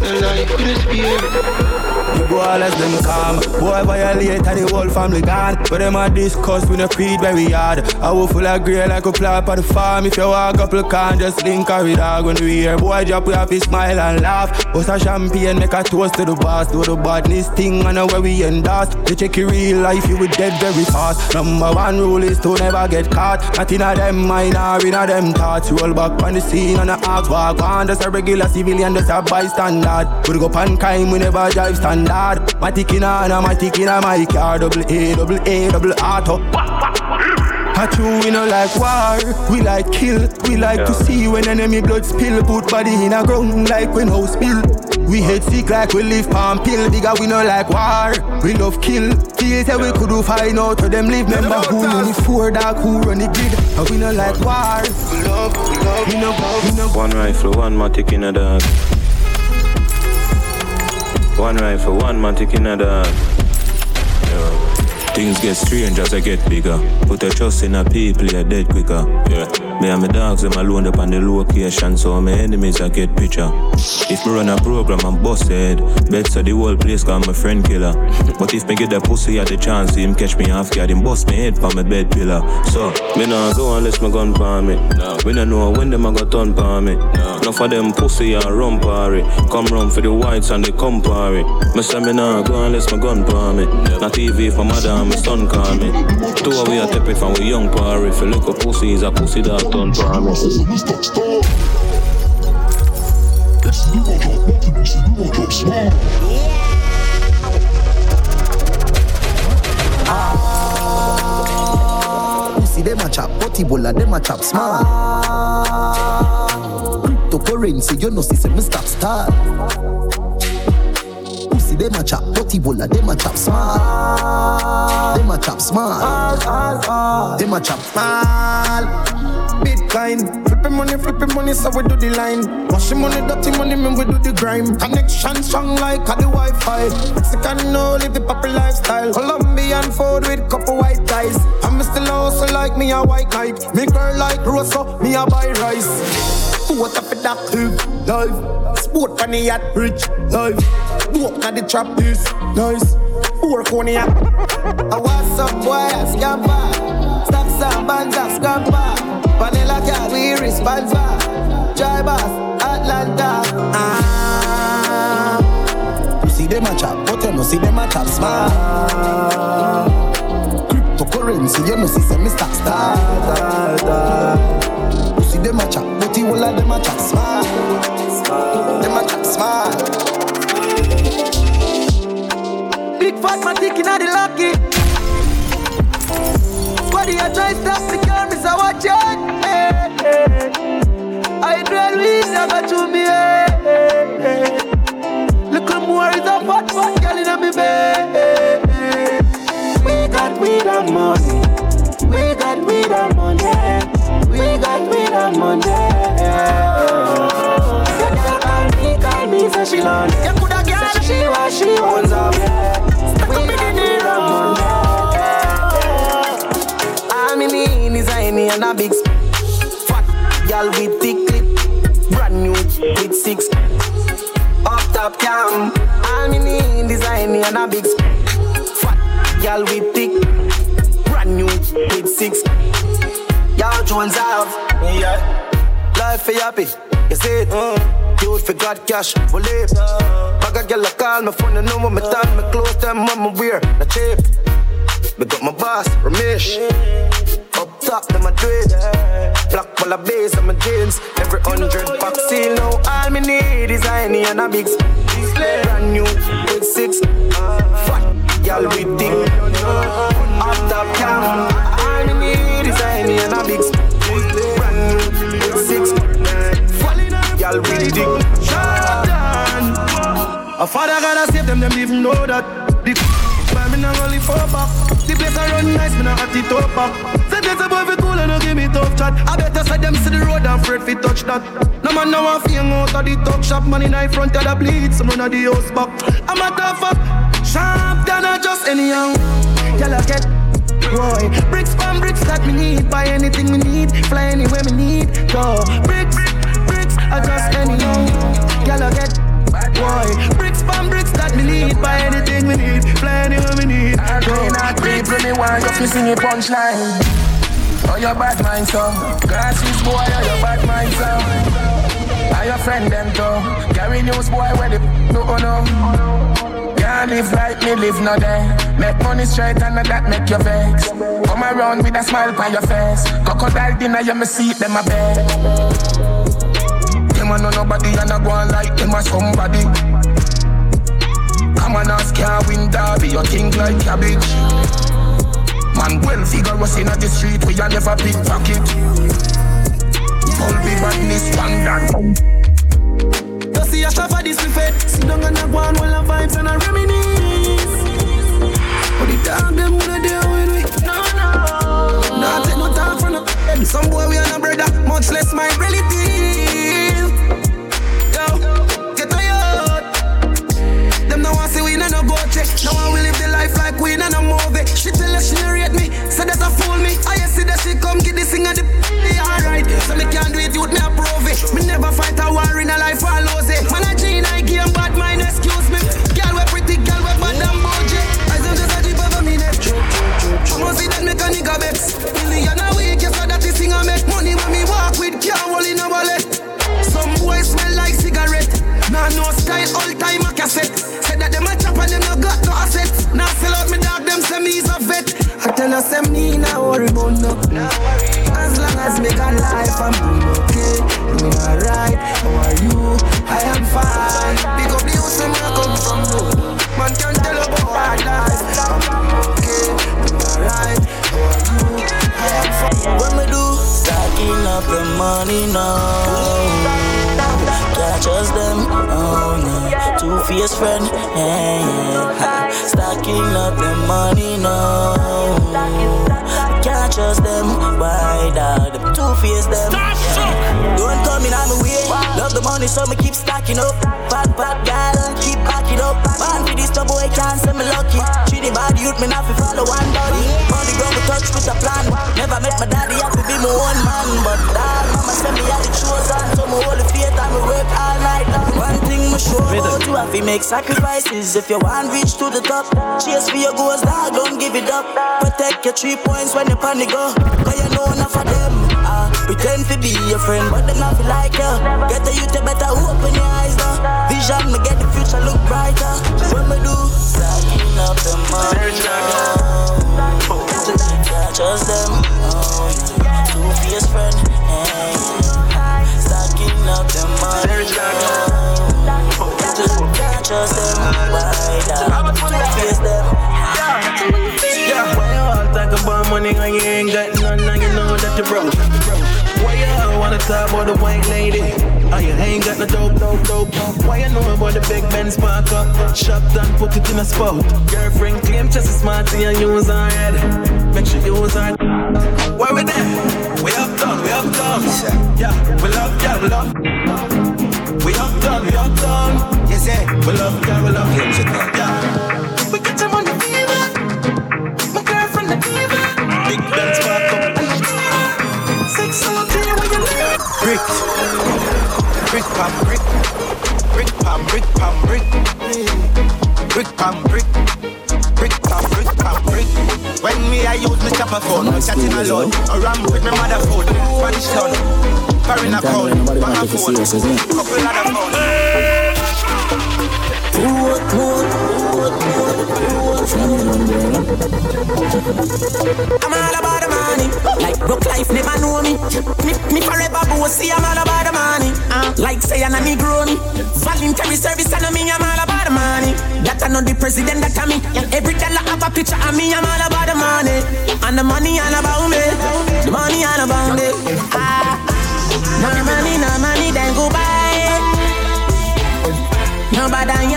The life in the spirit the boy less them calm. Boy violate and the whole family gone. But them a discuss, we no creed very hard. I will full of grey like a plant on the farm. If you walk up, you can't just link her with dog. When we hear boy drop, we have to smile and laugh. Bust a champagne, make a toast to the boss. Do the badness thing, and know where we endorse. They check your real life, you will dead very fast. Number one rule is to never get caught. Not in a them mind or in a them thoughts. Roll back on the scene and the ask walk on. Just a regular civilian, just a bystander. We go pan crime, we never drive stand standard. My tick in on, my tick in my car. Double A, double A, double auto. I true, we no like war, we like kill. We like yeah. to see when enemy blood spill. Put body in a ground like when house spill. We hate sick like we live palm pill. Bigger we no like war, we love kill. Feel that we could do find out to them live. Remember who run the four dark, who run the grid. And we no like war. We love, we love, we no, we no. One rifle, one matic in a dog. One rifle, one man taking a dog. Things get strange as I get bigger. Put a trust in a people, you're dead quicker. Yeah. Me and my dogs, them alone up on the location, so my enemies I get picture. If me run a program, I'm busted. Bet so the whole place call my friend killer. But if me get that pussy at the chance, him catch me off guard, him bust me head for my bed pillar. So, me nah go unless my gun palm me. No. We don't know when them I got turn palm me. No. Enough of them pussy and run party. Come run for the whites and they come party. Me say me nah go unless my gun palm me. No. Not TV for madam my son call me. Two of we are tepid from we young par. If you look a pussy, is a pussy dog done promise. Ah. Pussy them a chop, body bola them a chop small. Cryptocurrency, you know, see, me stop start see them a chop dirty bola, them a chop small. Them a chop small. Them a chop small. Bitcoin, flipping money, flipping money, so we do the line. Washing money, dirty money, man, we do the grime. Connection strong like a the Wi-Fi. Mexican no live the proper lifestyle. Colombian food with couple white ties. I'm still also like me a white knight. Me girl like Rosa, me a buy rice. What up with that life? Sport funny yacht, rich life. Walk at the trap this nice. Four corny I what's up boy, scamper. Stop some bands, scamper. Vanilla girl, we responsible. Drivers, Atlanta. Ah. You see them a chop, but you no see them a chop smart. Cryptocurrency, you no see some Mr. Star. You see them a chop, but you all of them a chop smart. Them a chop smart. Fat man ticking at the lucky. Body I try stop the car, miss I watch it. Hey, hey. I drill weed never to me. Hey, hey. Little more is a fat fat girl in me bed. We got weed and money. We got weed and money. We got weed and money. Girl call me, call me, say she lonely. And a big fat gal with thick clip, brand new with six up top cam. I'm in the design and a big fat gal with thick, brand new with six. Y'all Jones have, yeah. Life for happy, you see it. Uh. Youth for God cash, for live. Bag a girl a call me phone, you know what me time, me close them, mama wear, not cheap. Me got my boss, Ramesh. Up top, them a do it. Black full of bass on my jeans. Every hundred pack seal now. All me need is a any and a big. Brand new with six. Fat girl with thick. Off top cam. All me need is a any and a big Brand new with six. Girl with thick. Jordan. A father gotta save them, them even know that. The man me not only fall back. The place I run nice, me not at it up back. A boy fi cool and no give me tough chat. I better say them see the road and afraid fi touch that. No man now want hang out of the talk shop. Man in front of the bleed, some run of the house back. I'm a tough up, sharp than I just anyhow. Y'all get Boy, bricks from bricks that me need. Buy anything me need, fly anywhere me need. Go bricks, bricks, I just anyhow. Y'all get boy, bricks from bricks that me need. Buy anything me need, fly anywhere me need. Go bricks when me want you fi sing a punchline. Oh, your bad mind song. Glasses boy, oh, your bad mind song. Are your friend them too? Gary News boy, where the no oh no. Can't live like me live no day. Make money straight and that make you vex. Come around with a smile on your face. Crocodile dinner, you me see them a bed. Them a know nobody and I go on like them a somebody. Come on, ask can't win derby. You think like cabbage. Man, well figure us in the street, we a never pickpocket. Pull be badness, one that. You see a shop for this buffet. Sit down and a go on a vibes and a reminisce. But the dog them wanna deal with me. No, no. Nah, take no talk from no. Some boy we are no brother, much less my relative. Yo, get tired. Them no want see we no go check. Now I will life like we no movie. She tell us she rate me, say that a fool me. I see that she come get this thing at the alright. So me can't do it, youth me approve it. Me never fight a war in a life I lose it. Man a Gene, I game bad mind, excuse me. Girl we pretty, girl we bad and bougie. I don't just a deep over me neck. I must see that make a nigga vex. Million a week, yes, so that this thing I make money when me walk with can't hold in a wallet. Some boys smell like cigarette. Nah, no style, all time a cassette. Said that them a chop and them no tell her, say me nah worry about no. As long as me got life, I'm doing okay. Doing alright. How are you? I am fine. Pick up the youth, them I come from no. Man can't tell about hard life. I'm doing okay. Doing alright. How are you? I am fine. What me do? Stacking up the money now. Can't trust them. Oh no. Two fierce friend. Yeah, yeah. Stacking up the money now. Can't trust them. Why dog? Them two fierce them. Yeah. Don't come in on money, so me keep stacking up. Bad, bad girl, keep backing up. Man, for this the boy can't say me lucky. Treat the bad youth, me not fi follow one body. On the ground, we touch with a plan. Never met my daddy, I to be my own man. But dad, mama send me all the chosen. So me hold the faith and me work all night long. One thing me sure about you have to make sacrifices if you want reach to the top. Chase for your goals, dog, don't give it up. Protect your three points when you panic go. Cause you know enough pretend to be your friend, but them not feel like you. Get the youth, you better open your eyes now. Vision, me get the future look brighter. What me do? Stacking up the money. Trust them. Oh, two fierce friend. Yeah, yeah. Stacking up the money. Can't trust them. Why that? Two fierce them. About money and you ain't got none and you know that you broke? Why you wanna talk about the white lady? Oh, you ain't got no dope, dope, dope. Why you know about the big Benz park up? Shop and put it in a spot. Girlfriend claim just as smart and you use her head. Make sure you use her. Why we there? We up done, we up done. Yeah, we love, yeah, we love. We up done, we up done. Yes, yeah. We love, yeah, we love. Yeah. Pam brick, brick pam brick pam brick, brick pam brick, brick pam brick pam brick. When me I use me chopper phone, chatting alone, with my mother phone, Spanish town, foreign account, bang a phone, couple other phone. I'm the money. Like Brooklyn life never know me. Me, me forever bossy, I'm all about the money. Uh, like say I'm a Negro me. Voluntary service, I know me, I'm all about the money. That I know the president, that I me. Every dollar have a picture of me, I'm all about the money. And the money all about me. The money all about me. Ah, no money, no money, then go buy. Nobody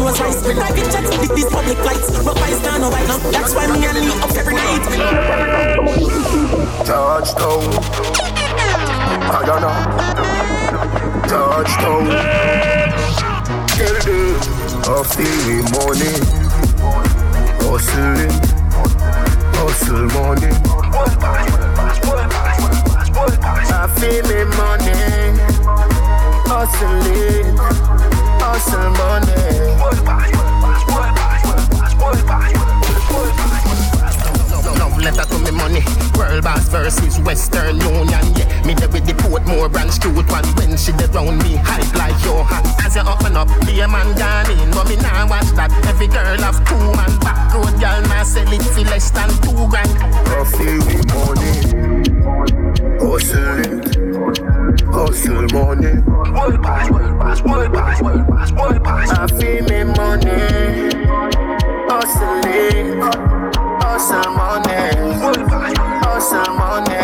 about something was right. Private jets, these public. But I stand now. That's why me and Lee up every night. Touchdown. I don't know. Touchdown. It. I feel morning. Hustling. Hustle. I feel me money. Hustling hustle money. Letter to me money. World boss versus Western Union. Yeah, me there with the Portmore branch cute one. When she dey round me, hype like Johan. As you open up, be a man gone in. But me nah watch that. Every girl have two man. Back road girl nah sell it for less than two grand. Coffee with money. Hustle it. Hustle money. World boss, world boss, world boss, world boss, world boss. I feel me money. Hustle it. Hustle money. Hustle money.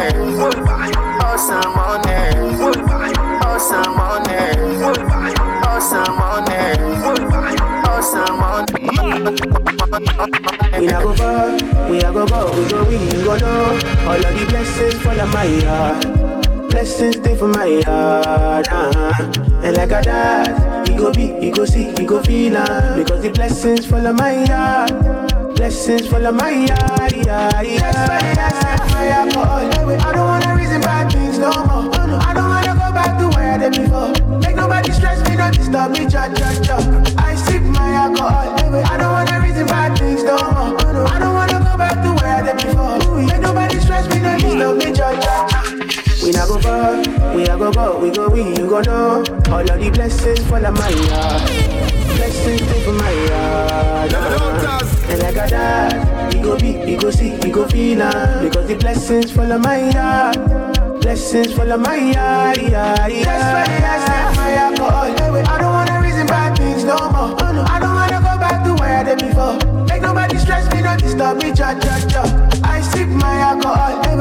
Hustle money. Hustle money. Hustle money. Hustle money. We a go far, we a go go, we go we go know. All of the blessings fall on my heart blessings stay for my heart. Uh-huh. And like a dad, he go be, he go see, he go feel uh, Because the blessings follow my heart. Blessings follow my heart. Yeah, yeah. That's why I set my alcohol. I don't wanna reason bad things no more. I don't wanna go back to where I did before. Make nobody stress me, don't disturb me, cha cha cha. I sip my alcohol. I don't wanna reason bad things no more. I don't wanna go back to where I did before. Make nobody stress me, don't disturb me, cha cha cha. We not go far, we a go go, we go we, you go know. All of the blessings fall on my yard. Blessings stay for my yard. And like a dad, we go be, we go see, we go feel uh, Because the blessings fall on my yard. Blessings fall on my yard, yeah, yeah. That's why I set my alcohol. I don't wanna reason bad things no more. I don't wanna go back to where I did before. Stress me, don't disturb me, cha cha cha. I sip my alcohol.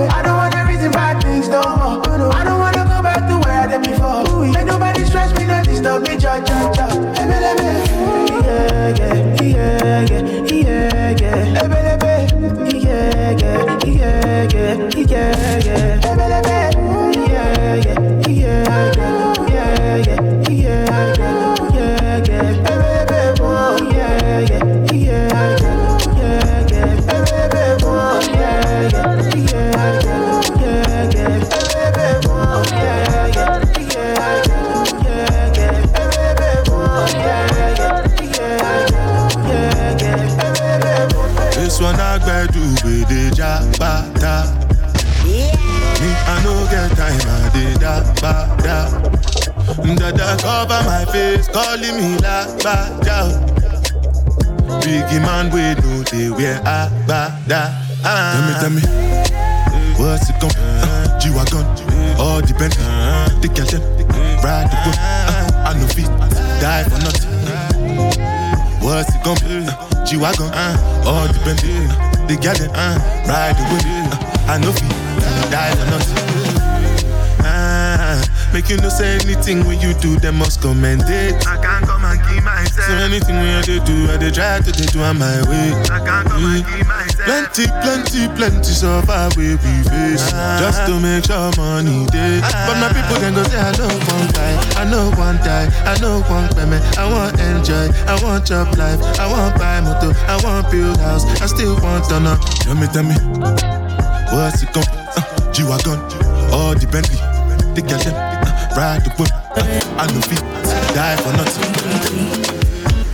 I don't wanna reason bad things no more. I don't wanna go back to where I did before. Make nobody stress me, don't disturb me, cha cha cha. Yeah, yeah, yeah, yeah, yeah, yeah. Yeah, yeah, yeah, yeah, yeah, yeah. Uh, all the Bentley, the them, uh, ride the. Uh, I know feet, die for nothing. Make you no say anything when you do, them must commend it. I can't come and keep myself. So anything when I do, I they try to they do on my way. I can't come and keep myself. Plenty, plenty, plenty far we face. Just to make sure money day. But my people then go say, I know one die, I know one die, I know one payment. I want enjoy, I want job life, I want buy motor, I want build house, I still want to know. Tell me, tell me, what's it gon' uh, G-Wagon, all the Bentley, the girl them ride the whip. Uh, I know feet, die for nothing.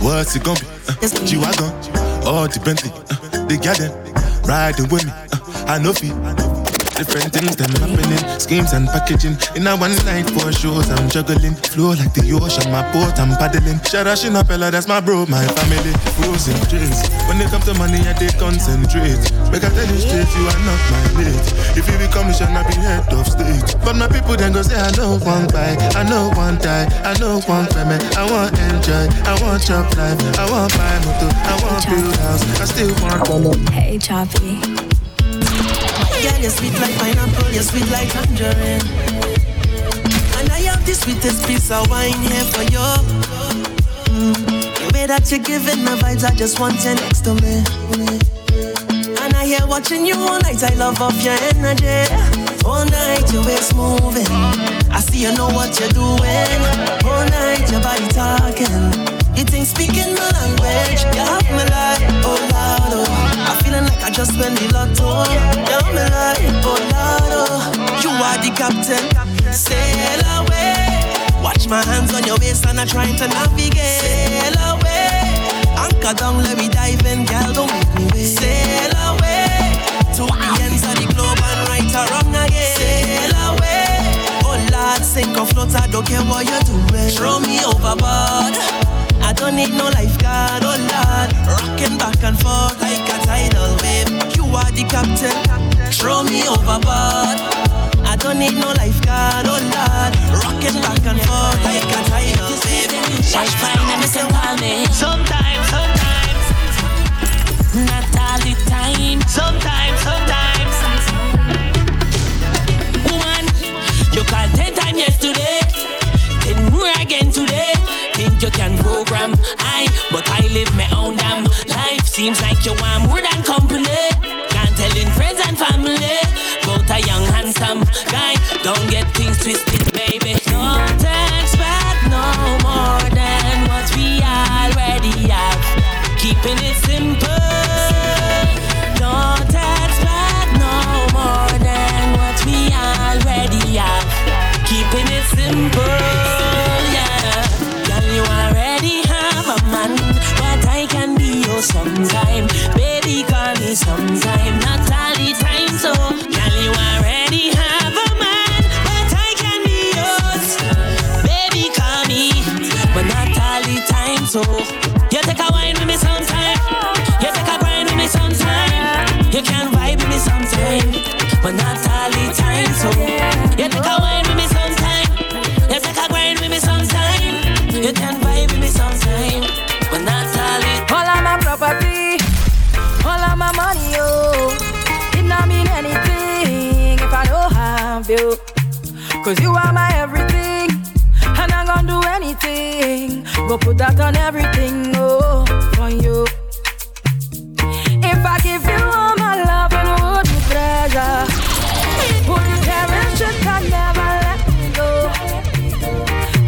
What's it gonna be? Uh, G-Wagon, all the Bentley. Got them, riding with me. Uh, I know feet, Different things them happening, schemes and packaging. In a one night, four shows, I'm juggling. Flow like the ocean, my boat, I'm paddling. Sharashi Napella, that's my bro, my family. Frozen dreams. When it comes to money, I they concentrate. Make I tell you straight, you are not my mate. If you become, you shall not be head of state. But my people then go say, I know one buy, I know one die, I know one payment. I want enjoy, I want chop life, I want buy motor, I want build house, I still want. Hey, Choppy. You're sweet like pineapple, you're sweet like tangerine. And I have the sweetest piece of wine here for you. Mm. The way that you're giving the vibes, I just want you next to me. And I hear watching you all night, I love off your energy. All night, your waist moving. I see you know what you're doing. All night, your body talking. You think speaking my language, you have me like, oh just went the me like, oh Lord, oh. You are the captain, sail away. Watch my hands on your waist and I'm trying to navigate. Sail away. Anchor down, let me dive in, girl, don't make me wait. Sail away. To the ends of the globe and right or wrong again. Sail away. Oh Lord, sink or float, I don't care what you're doing. Throw me overboard. I don't need no lifeguard, oh Lord. Rocking back and forth like a tidal wave. You are the captain, throw me overboard. I don't need no lifeguard, oh Lord. Rocking back and forth like a tidal wave. She's fine and you can call me. Sometimes, sometimes. Not all the time. Sometimes, sometimes. Woman, you called ten times yesterday. Ten more again today think you can program I, but I live my own damn life. Seems like you want more than company. Can't tell in friends and family. But a young handsome guy, don't get things twisted, baby. Don't expect no more than what we already have. Keeping it simple. Yours sometime. Baby, call me sometime, not all the time. So, girl, you already have a man, but I can be yours. Baby, call me, but not all the time. So, you take a wine with me sometime. You take a grind with me sometime. You can vibe with me sometime, but not all the time. So, you take a wine you. Cause you are my everything, and I'm gonna do anything. Go put that on everything, oh, for you. If I give you all my love and hold you treasure, would you cherish it and never let me go?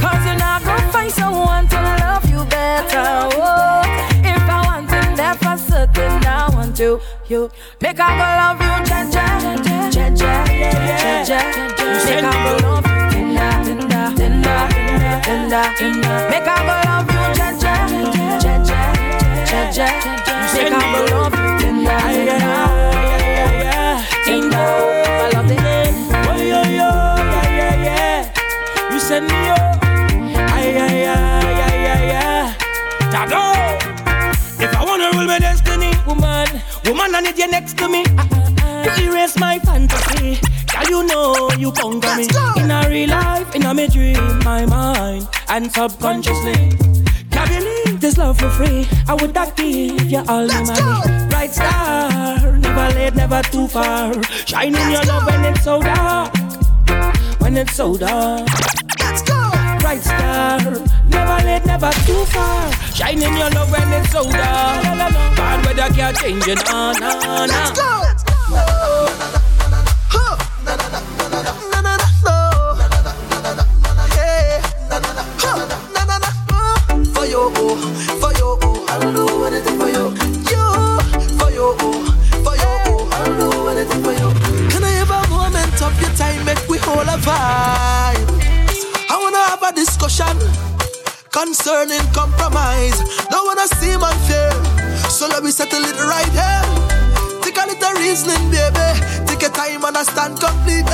Cause you're not find someone to love you better. Oh, if I want him for certain, I want you. You make I go love you, tender. Make I go love you, ja ja, ja ja, ja ja. Make I go love you, tender, tender, tender. I love the name. Oh yo yo, yeah yeah yeah. You send me up. Ay, ay, ay, ay, ay, ay. Tago. If I wanna rule my destiny, woman, woman, I need you next to me. Uh, uh, uh. To erase my fantasy. Girl, you know you conquer me. In a real life, in a me dream, and subconsciously. Can't believe this love for free. I would not give you all the money. Bright star, never late, never too far. Shining your love when it's so dark. When it's so dark. Let's go. Bright star, never late, never too far. Shining your love when it's so dark. Bad weather can't change it, nah, nah, nah. Let's go. Concerning compromise. Don't wanna seem unfair, so let me settle it right here. Take a little reasoning, baby. Take Take your time and I stand complete.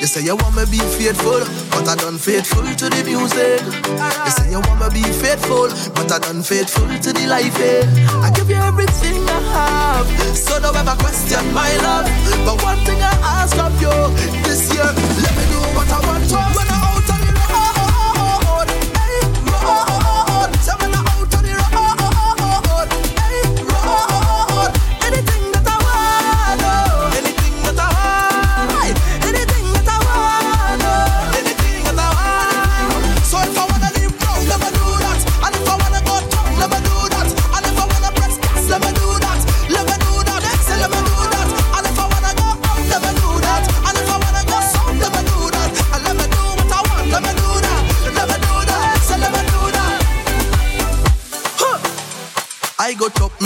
You say you want me be faithful, but I done faithful to the music. You say you want me be faithful, but I done faithful to the life. Eh? I give you everything I have, so don't ever question my love. But one thing I ask of you this year, let me do what I want to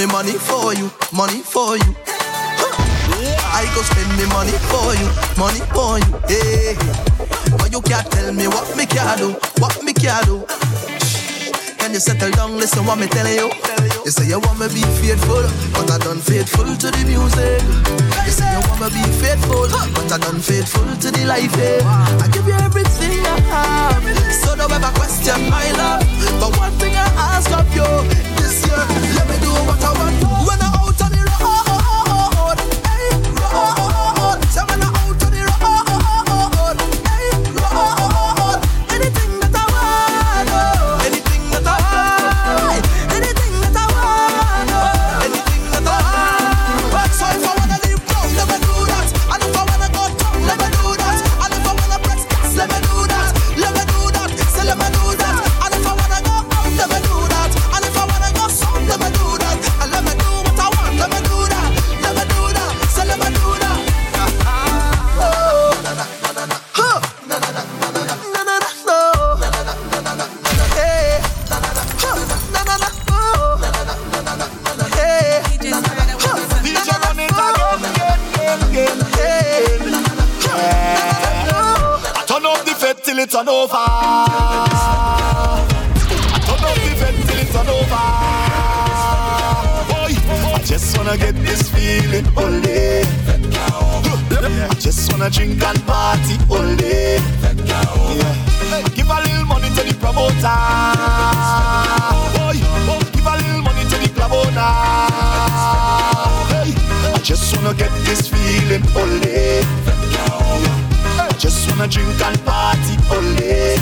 money for you, money for you. I go spend me money for you, money for you. Hey. But you can't tell me what me can do, what me can do. You settle down, listen what me telling you? You say you want me be faithful, but I done faithful to the music. You say you want me be faithful, but I done faithful to the life. eh. I give you everything I have, so don't ever question my love. But one thing I ask of you this year, let me do what I want. Over. I turn up the fed till it's on over. Boy, I just wanna get this feeling only. I just wanna drink and party only. Yeah. Give a little money to the promoter. Boy, give a little money to the promoter. Hey, I just wanna get this feeling only. Just wanna drink and party only.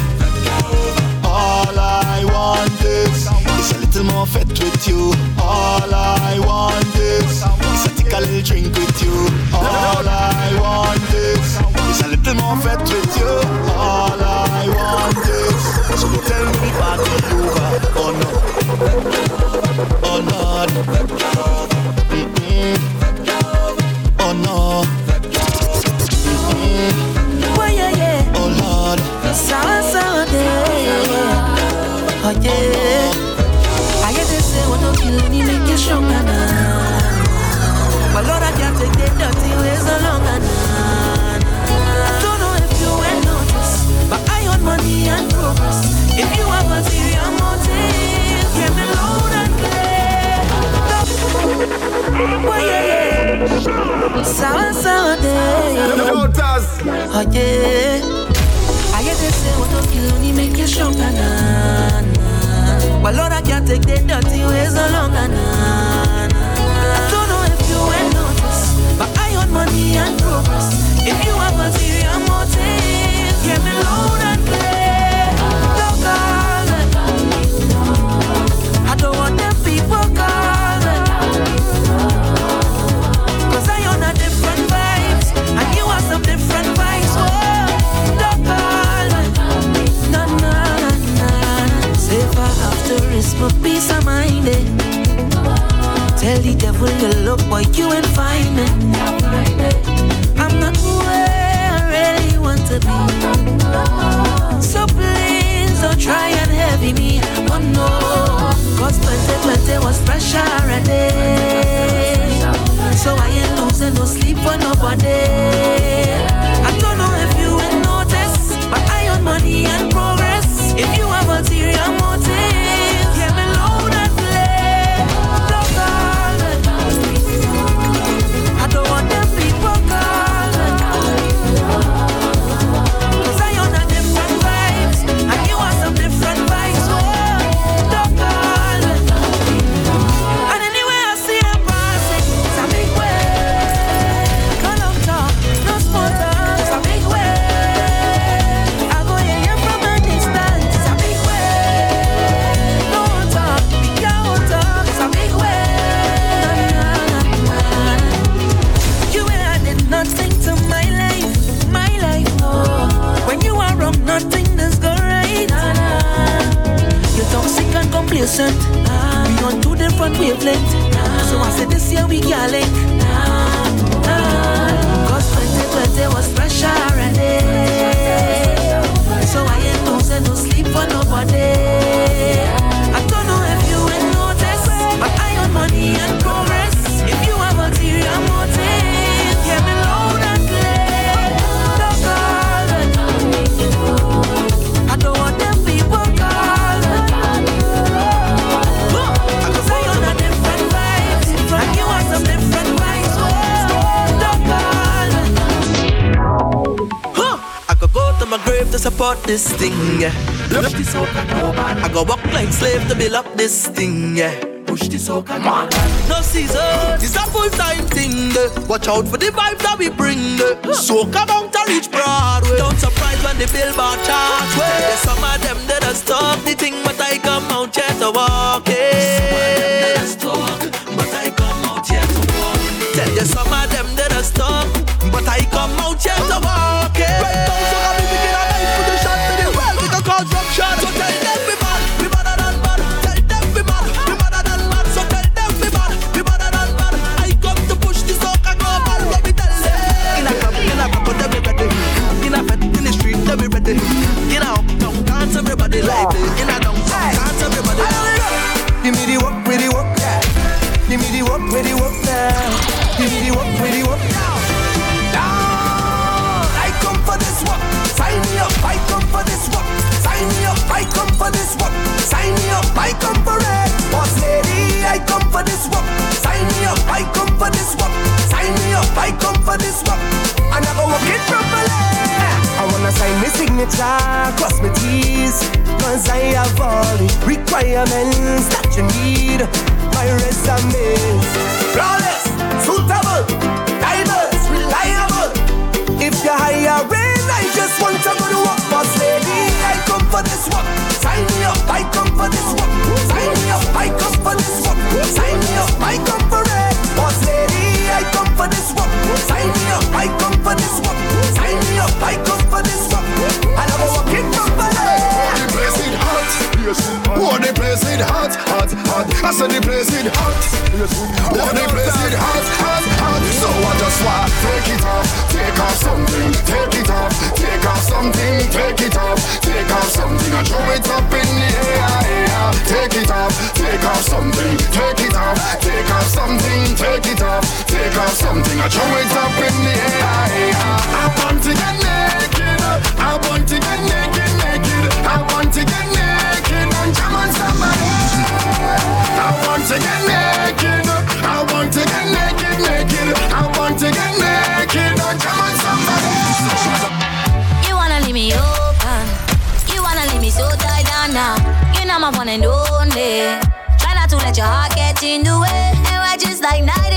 All I want is, is a little more fete with you. All I want is, is a take a little drink with you. All I want is, is a little more fete with you. All I want is, so tell me party over. Oh no, oh Lord, Mm-mm. You stronger now. But Lord, I can't take the dirty ways no longer now. Don't know if you will notice, but I own money and progress. If you have a serious motive, get me loud and clear. Why, yeah, yeah. Sour, sour day. Oh, yeah. I hear they say what don't kill only make you stronger, nah. But Lord, I can't take the dirty ways no longer, nah, nah. Don't know if you will notice, but I own money and progress. If you have serious motive, get me loud risk my peace of mind, eh. Tell the devil you look, boy, you ain't find me. I'm not where I really want to be. So please don't try and heavy me. Oh no, cause plenty, plenty was fresh already. So I ain't losing no sleep for nobody. I don't know if you will notice, but I own money and progress. If you have this thing. Push soca I go walk like slave to build up this thing. Push this soca No season, it's a full time thing. Watch out for the vibes that we bring. Soca bound to reach Broadway. Don't surprise when the billboard charts. There's some of them that are stop the thing, but I come out here to walk some of them that. Tell you some of them are stop, but I come out here to walk me jaw, cross my T's. Cause I have all the requirements that you need. My resume flawless, suitable, diverse, reliable. If you're hiring, I just want to go to work, boss lady. I come for this work, sign me up, I place it hot. Let me place it hot, hot, hot. So I just want take it off, take off something, take it off, take off something, take it off, take off something. I throw it up in the air, air. Take it off, take off something, take it off, take off something, take it off, take off something. I throw it up in the air, air. I want to get naked, I want to get naked, naked. I want to get naked and jam on somebody to get naked. I want to get naked, naked. I want to get naked. Oh, come on, somebody. You wanna leave me open. You wanna leave me so tied down now. You know my one and only. Try not to let your heart get in the way. And we're just like night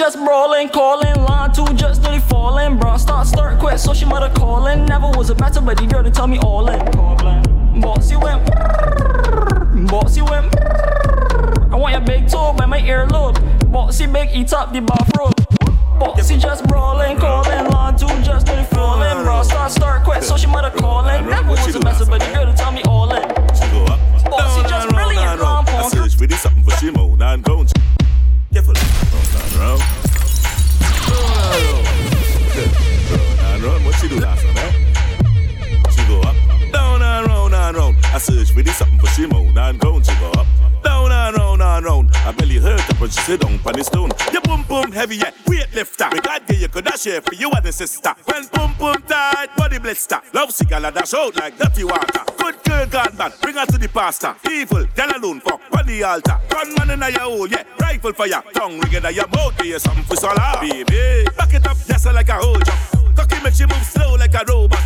just brawling, calling, line two just dirty falling. Bro, start, start, quit, so she mother calling. Never was a better buddy girl to tell me all in. Boxy went, boxy went. I want your big toe by my earlobe. Boxy big, eat up the bathrobe. Boxy just brawling, calling, line two just dirty falling. Bro, start, start, quit, so she mother calling. Never was a better buddy girl to tell me all in. Bossy just brilliant, I search this something for Shimon and Cones. What she do? She go up, down and round and round. I search for this something for Shimon and Cones. She go up, down and round and round. I belly hurt up when she sit down on the stone. You boom boom heavy, yeah, weightlifter. We got you could dash share for you and the sister. When boom boom tight, body blister. Love cigar dash out like dirty water. Good girl gone bad, bring her to the pastor. Evil, tell alone fuck on the altar. Gunman in your hole, yeah, rifle for ya. Tongue ring in your mouth, yeah, something for solar. Ah. Baby, back it up, yes, like a whole jump. Cocky make she move slow like a robot.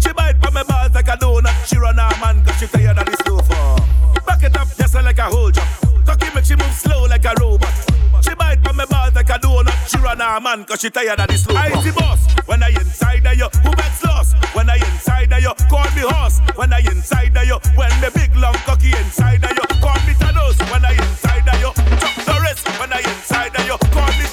She bite from my balls like a donut. She run her man cause she tired of the for. Back it up, yes, like a whole jump. Cocky make she move slow like a robot. She bite from my balls like a donut. She run her man cause she tired of this slow I the boss, when I inside of you, who bets lost? When I inside of you, call me horse. When I inside of you, when the big long cocky inside of you, call me Thanos. When I inside of you, Chuck Norris. When I inside of you, call me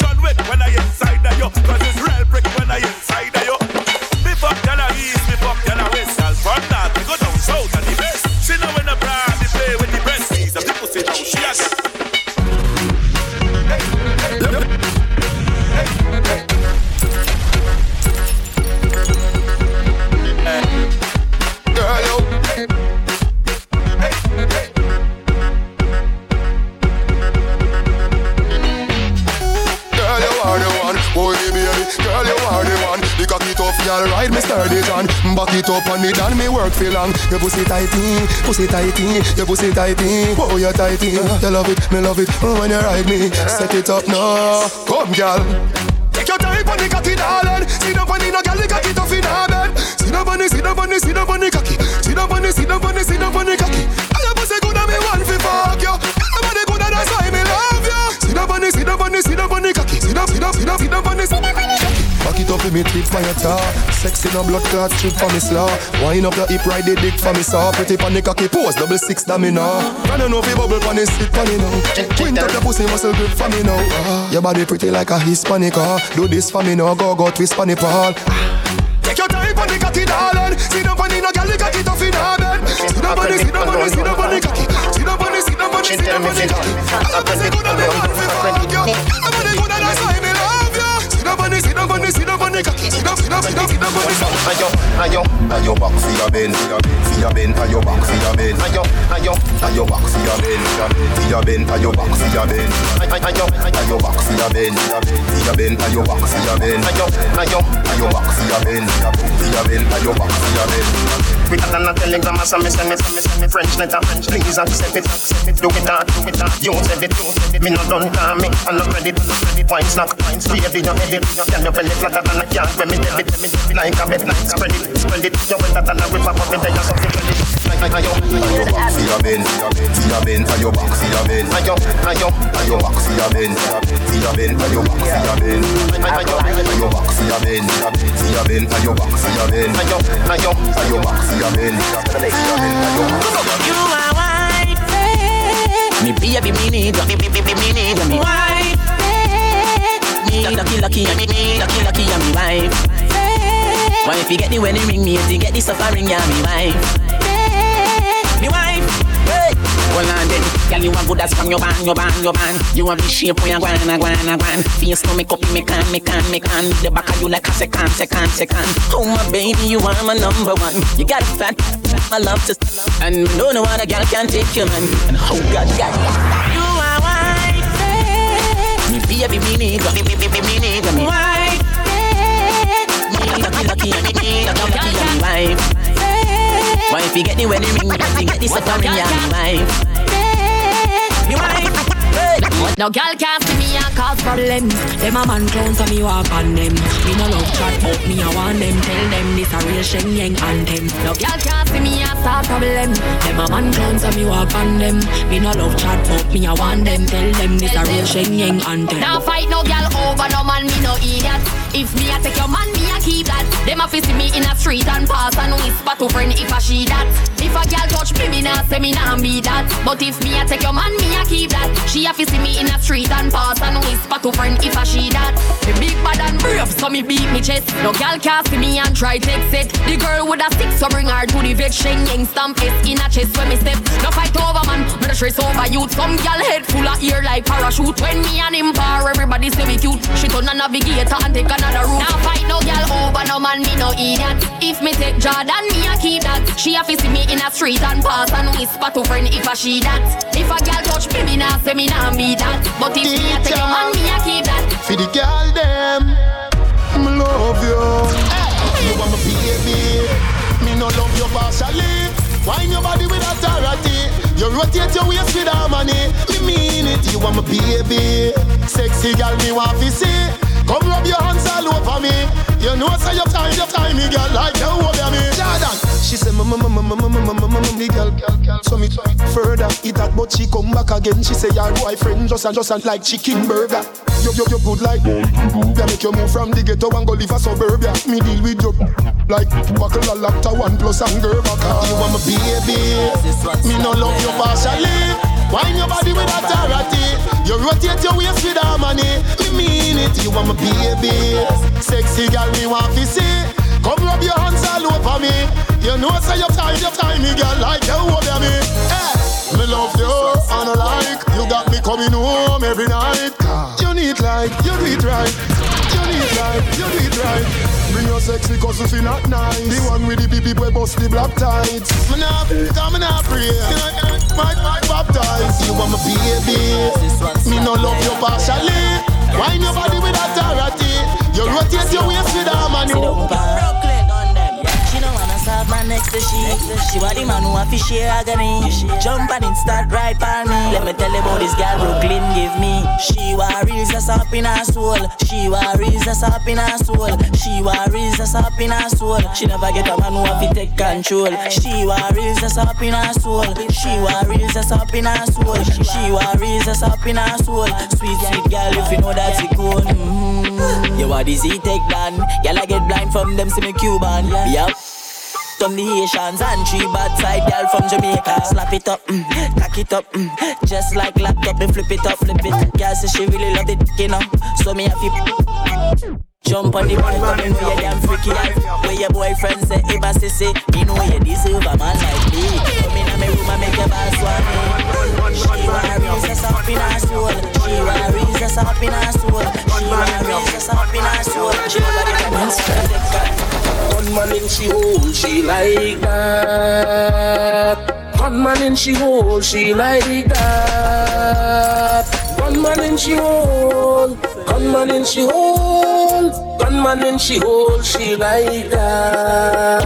ride me sturdy John. Back it up on me, done me work for long. Your pussy tighty, pussy tighty, your pussy tighty. Oh, you tighty. You love it, me love it. Oh, when you ride me, set it up now. Come, girl. Take your time on the cocky, darling. Sit down on the no girl, the cocky tough in her bed. Sit down on the, sit down on the, sit down on the cocky. Sit down on the, sit down on the, sit down on the cocky. I have pussy good and me want fi fuck you. Girl, body good and that's why me love you. Sit down on the, sit down on the, sit down on the cocky. Sit down, sit down, sit down, sit down on the, sit. Back it up with me tip for your tar. Sexy no blood clot strip for me slaw. Wind up your hip ride the dick for me saw. Pretty pan the cocky pose double six that me know Can you know fi bubble pan the stick for me now. Twint up your pussy muscle grip for me now. Ah. Your body pretty like a Hispanic ah. Do this for me now go go twist for the ball. Take your time on the cocky darling. Sit on the no girl the cocky tough in her bed. Sit on the sit down on the sit down on the cocky. Sit down on the sit down on the sit down on the cocky. I love pussy good and me want fi fuck you. Your body good and that's why me Sit down on the sit down on the sit down on the cocky Sit down sit down sit down sit down on the cocky Ayo, ayo, ayo back for your bend, for your bend, ayo back for your bend. Ayo, ayo, ayo back for your bend, for your bend, ayo back for your bend. Ayo, ayo back for your bend, for your bend, ayo back for your bend. Ayo, ayo, ayo back for your bend, for your bend, ayo back for your bend. We got on a telegram, so me send me, send me, send me French letter. Please accept it, accept it, do it that, do it that. You said it, you said it. Me not done call me, I'm not ready, I'm not ready. Wine snack, wine snack. Baby, you edit, can you belly flatter than a cat? When me debit, me debit like a bed, like spread it, spread it. You wetter than a river, but me tell you something ready. Ayo, ayo back for your bend, for your bend, ayo back for your bend. Ayo, ayo, ayo back for your bend, for your bend, ayo back for your bend. Ayo, ayo back for your bend, for your bend, ayo back for your bend. Ayo, ayo, ayo back for your bend, for your bend, ayo back for your bend. You are white, me baby, me need you, me me me me need you, white. Lucky, lucky, me me lucky, lucky, I'm me wife. Why if you get the wedding ring, me if you get the suffering, yeah, me wife. Me wife. Hey. Hold on then, girl, you want good as from your band, your band, your band. You want be shape when you gwan, a gwan, a gwan. Face no make up, me can, me can, me can. The back of you like a second, second, second. Oh my baby, you are my number one. You got fat, I love to, and no no other girl can take you man. And oh God, God, baby, me need, me me me me need, me white. Me lucky, lucky, me me lucky, lucky, me wife. Why if you get the wedding ring, you get the suffering, yeah, me wife. Me wife. No girl can't see me and cause problems. Them a man clowns and me walk on them. Me no love chat but me I want them. Tell them this a real Shen Yeng anthem. No girl can't see me and start problem. Them a man clowns and me walk on them. Me no love chat but me I want them. Tell them this a real Shen Yeng anthem. Now fight no girl over no man, me no idiot. If me a take your man, me keep that. Them a see me in a street and pass and whisper to friend if I she that. If a girl touch me, me nah say me nah be that. But if me a take your man, me a keep that. She a see me in a street and pass and whisper to friend if I she that. Me big bad and brave, so me beat me chest. No girl can see me and try take it. The girl with a stick, so bring her to the vex. Shen Yeng stamp it in a chest when me step. No fight over man, me no stress over youth. Some girl head full of ear like parachute. When me and him par, everybody say me cute. She turn a navigator and take another route. Now fight no girl over no man, me no idiot. If me take Jordan, me a keep that. She a fi see me in a street and pass and whisper to friend if I she that. If a girl touch me, me nah say me nah be that. But if me a take your man, me a keep that. For the girl them, me love you. You want my baby, me no love you partially. Wine your body with authority. You rotate your waist with harmony. Me mean it. You want my baby, sexy girl me want to see. Come rub your hands all over me. You know say your time, your time, me girl like you over me. Jordan, she say, mama, mama, mama, mama, mama, mama, me girl, girl, girl. So me further eat that, but she come back again. She say your boyfriend just and just and like chicken burger. You, you, you good like Yeah, make you move from the ghetto and go live a suburbia. Me deal with you like buckle a laptop one plus and girl back. You want my baby? Me no love you partially. Wine your body with authority. You rotate your waist with harmony. Me mean it. You want my baby? Sexy girl, me want to see. Come rub your hands all over me. You know say your time, your time, me girl like you over me. Hey, me love you and I like you got me coming home every night. You need like you do it right. You need like you do it right. Bring your sexy cousin feel not nice. The one with the BB boy bust the black tights. Me nah, come me nah pray. My, my baptize. You want my baby. Me no love you partially. Wine your body with authority. You rotate your waist with harmony. Say she, she want the man who have to share agony. Jump and it start right by me. Let me tell you about this girl Brooklyn give me. She worries us up in her soul. She worries us up in her soul. She worries us up in her soul. She never get a man who have to take control. She worries us up in her soul. She worries us up in her soul. She worries us up in her soul. Sweet, sweet girl, if you know that's it cool. Mm-hmm. You are Z take down. Girl, I get blind from them, see me Cuban. Yep. From the Haitians and three bad side girl from Jamaica. Slap it up, mm, tack it up, mm, just like laptop and flip it up, flip it. Girl say she really love it, you know. So me have to jump on the bed, come in for your damn freaky life. Where your boyfriend say, if I say, you know you deserve a man like me. Come in my room and make your boss want me. She worries us up in her soul. She worries us up in her soul. She worries us up in her soul. She Gunman in she hole, she like that. Gunman in she hole, she like that. Gunman in she hole, gunman in she hole, gunman in she hole, she like that.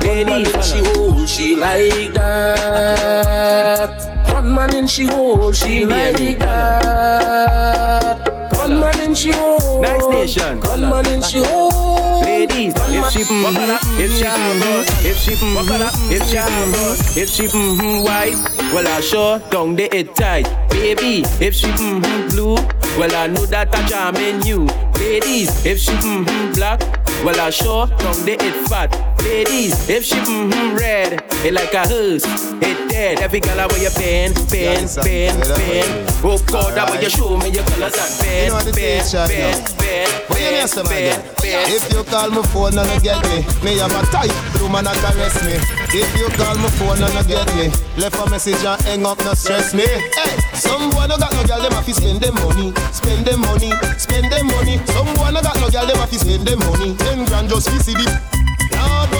Gunman in she hole, she like that. Gunman in she hole, she like that. Gunman in she hole, Nice nation. gunman in she hole. Ladies, if she mm, if she mm, if she mm, if she mm, if she mm, white, well I sure don't the it tight. Baby, if she mm, hmm blue, well I know that I charm in you. Ladies, if she mm, hmm black, well I sure down the it fat. Ladies, if she mm-hmm red, it like a hearse, it dead. Every girl I wear your pen, pen, pen, pen. Oh God, that way you show me your colors and know the pen, teacher, pen, no. pen, But you know some again. If you call my phone and you get me, me have a type woman that caress me. If you call my phone and you get me, left a message and hang up, no stress me. Hey, some boy no got no girl, them have to spend them money, spend them money, spend them money. Some boy no got no girl, them have to spend them money. Ten grand just to see the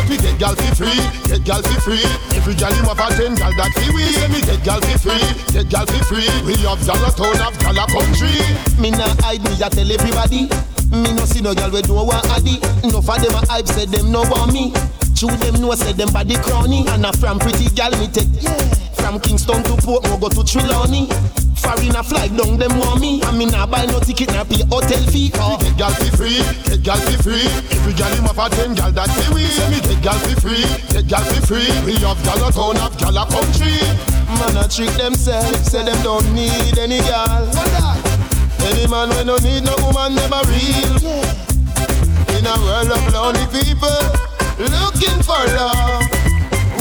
We get gal for free, get gal for free. Every gal him have a ten gal that we. Say me get gal for free, get gal for free. We have a town, have a country. Me nah hide me, I tell everybody. Me no see no gal we don't want addy. No for them a hype, say them no want me. True them know say them body crony. And a from pretty gal me take. From Kingston to Portmore go to Trelawny. Foreign a flight down them want me. I mean I buy no ticket, na pay hotel fee. Me get gal for free, get gal for free. Every gal him have a ten gal that fi we. Say me get gal for free, get gal for free. We have gal a town, have gal a country. Man a trick themselves, say them don't need any gal. Any man we no need no woman never real. In a world of lonely people looking for love.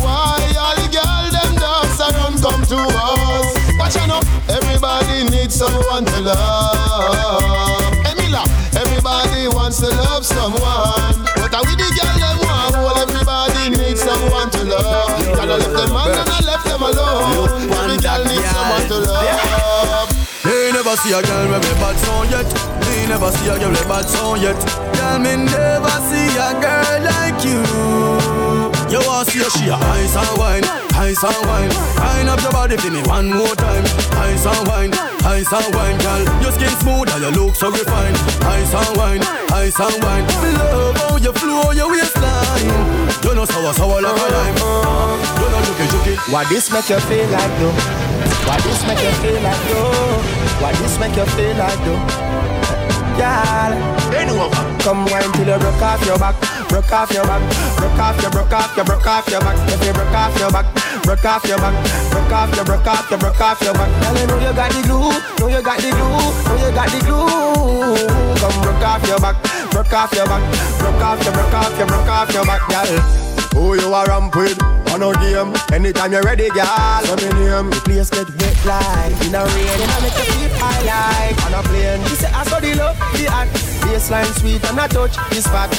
Why all the girl them dogs around come to us? Watch out now, everybody needs someone to love. Emila, everybody wants to love someone. But are we the girl them want? Well, everybody needs someone to love. Gotta left them man and I left them alone. Every girl needs someone to love. Me never see a girl with me bad song yet. Me never see a girl with bad song yet. Girl, me never see a girl like you. You want see she a ice and wine, ice and wine. Wine up your body for me one more time. Ice and wine, ice and wine, girl. Your skin smooth and your look so refined. Ice and wine, ice and wine. Love how you flow your waistline. You know sour sour like a lime. You know juky juky. Why this make you feel like though? Why this make you feel like though? Why this make you feel like though? Girl, come wine till you broke off your back, broke off your back, broke off your, broke off your, broke off your back. If you broke off your back, broke off your back, broke off your, broke off your, broke off your back. Girl, you know you got the glue, know you got the glue, know you got the glue. Come broke off your back, broke off your back, broke off your, broke off your, broke off your back, girl. Who you a ramp with? On a game. Anytime you're ready, girl. Let me name. The place get wet like in a rain and I make you feel high like on a plane. She say I saw the love, the act, baseline sweet and I touch this fat.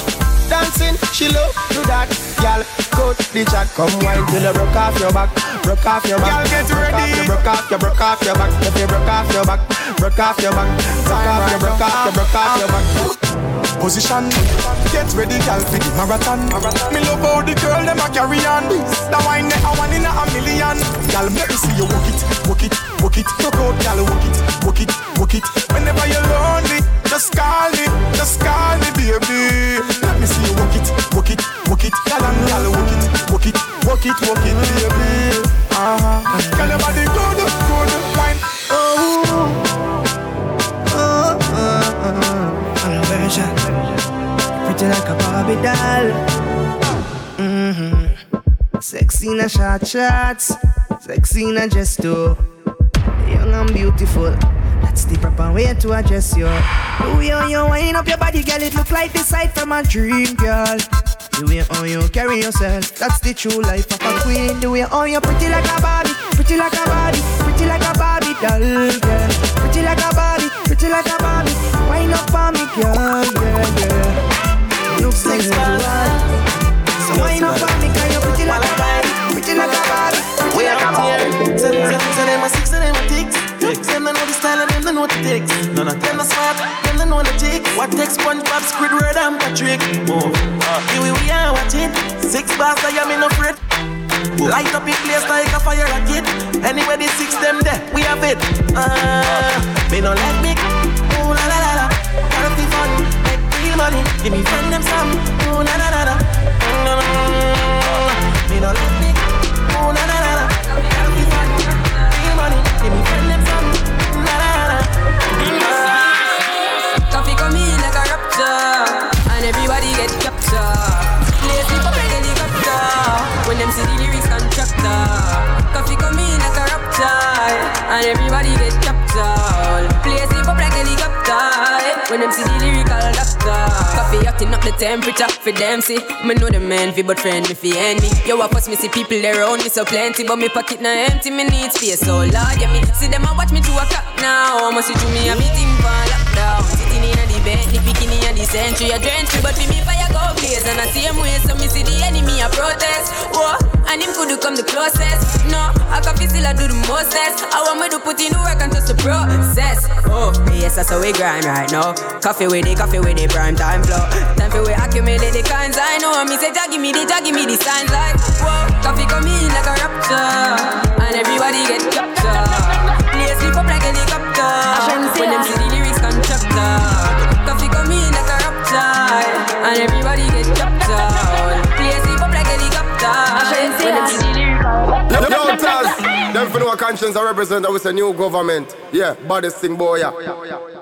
Dancing, she love do that. Girl, cut the chat, come wine till you broke off your back, broke off your back. Girl, get ready. Broke off your, broke off your back. If you broke off your back, broke off your back, broke off your, broke off your, broke off your back position. Get ready, girl, for the marathon. Marathon. Me love how the girl them a carry on. The wine they a one in a million. Girl, let me see you walk it, walk it, walk it. Talk out, girl, walk it, walk it, walk it. Whenever you're lonely, just call me, just call me, baby. Let me see you walk it, walk it, walk it. Girl, and girl, walk it, walk it, walk it, walk it, baby. Uh-huh. Sexy a short shorts, sexy in a dress too. Young and beautiful. That's the proper way to address you. The way how you wind up your body, girl, it look like the sight from a dream, girl. The way how you carry yourself, that's the true life of a queen. The way how you pretty like a Barbie, pretty like a Barbie, pretty like a Barbie doll, girl. Pretty like a Barbie, pretty like a Barbie. Wind up on me, girl, yeah, yeah. Looks like you So wind up on me, girl, you pretty like a Barbie, like a Barbie. We are here. Send them, send them a six, send them a ticks. Them they know the style and them they know the ticks. None of them are smart, them they know the tick. What takes SpongeBob, Squidward and Patrick? Oh, uh, here we, we are watching. Six bars, I am in a fret. Light up in place like a fire rocket. Anywhere the six them there, we have it. Uh, me no let me. Ooh la la la la. Gotta be fun, make real money. Give me friend them some. Ooh la la la la. Mm, me no let me. See the lyrics contractor. Coffee come in like a rapture, and everybody get captured. Lazy for like helicopter, eh? when them see the lyrical doctor. Coffee acting up the temperature for them see. Me know the man fi but friend me fi enemy. Yo, I pass me see people around me so plenty, but me pocket na empty. Me need space so large, yeah me see them a watch me to a clock now. Must see to me a meeting for lockdown. Sitting in the Bentley, picking in a the century, a drench but for me fire go blaze and I see him way, so me see the enemy a protest. Whoa, and him could come the closest. No, I can feel still I do the mostest. I want me to put in the work and trust the process. Oh, yes, that's how we grind right now. Coffee with the coffee with the prime time flow. Time for we accumulate the kinds I know. Me say, Jah give me the, Jah give me the signs like, whoa, coffee come in like a rapture, and everybody get captured. Play sleep up like helicopter. When them see the Them for no conscience I represent, I was a new government. Yeah, baddest thing, boy, yeah.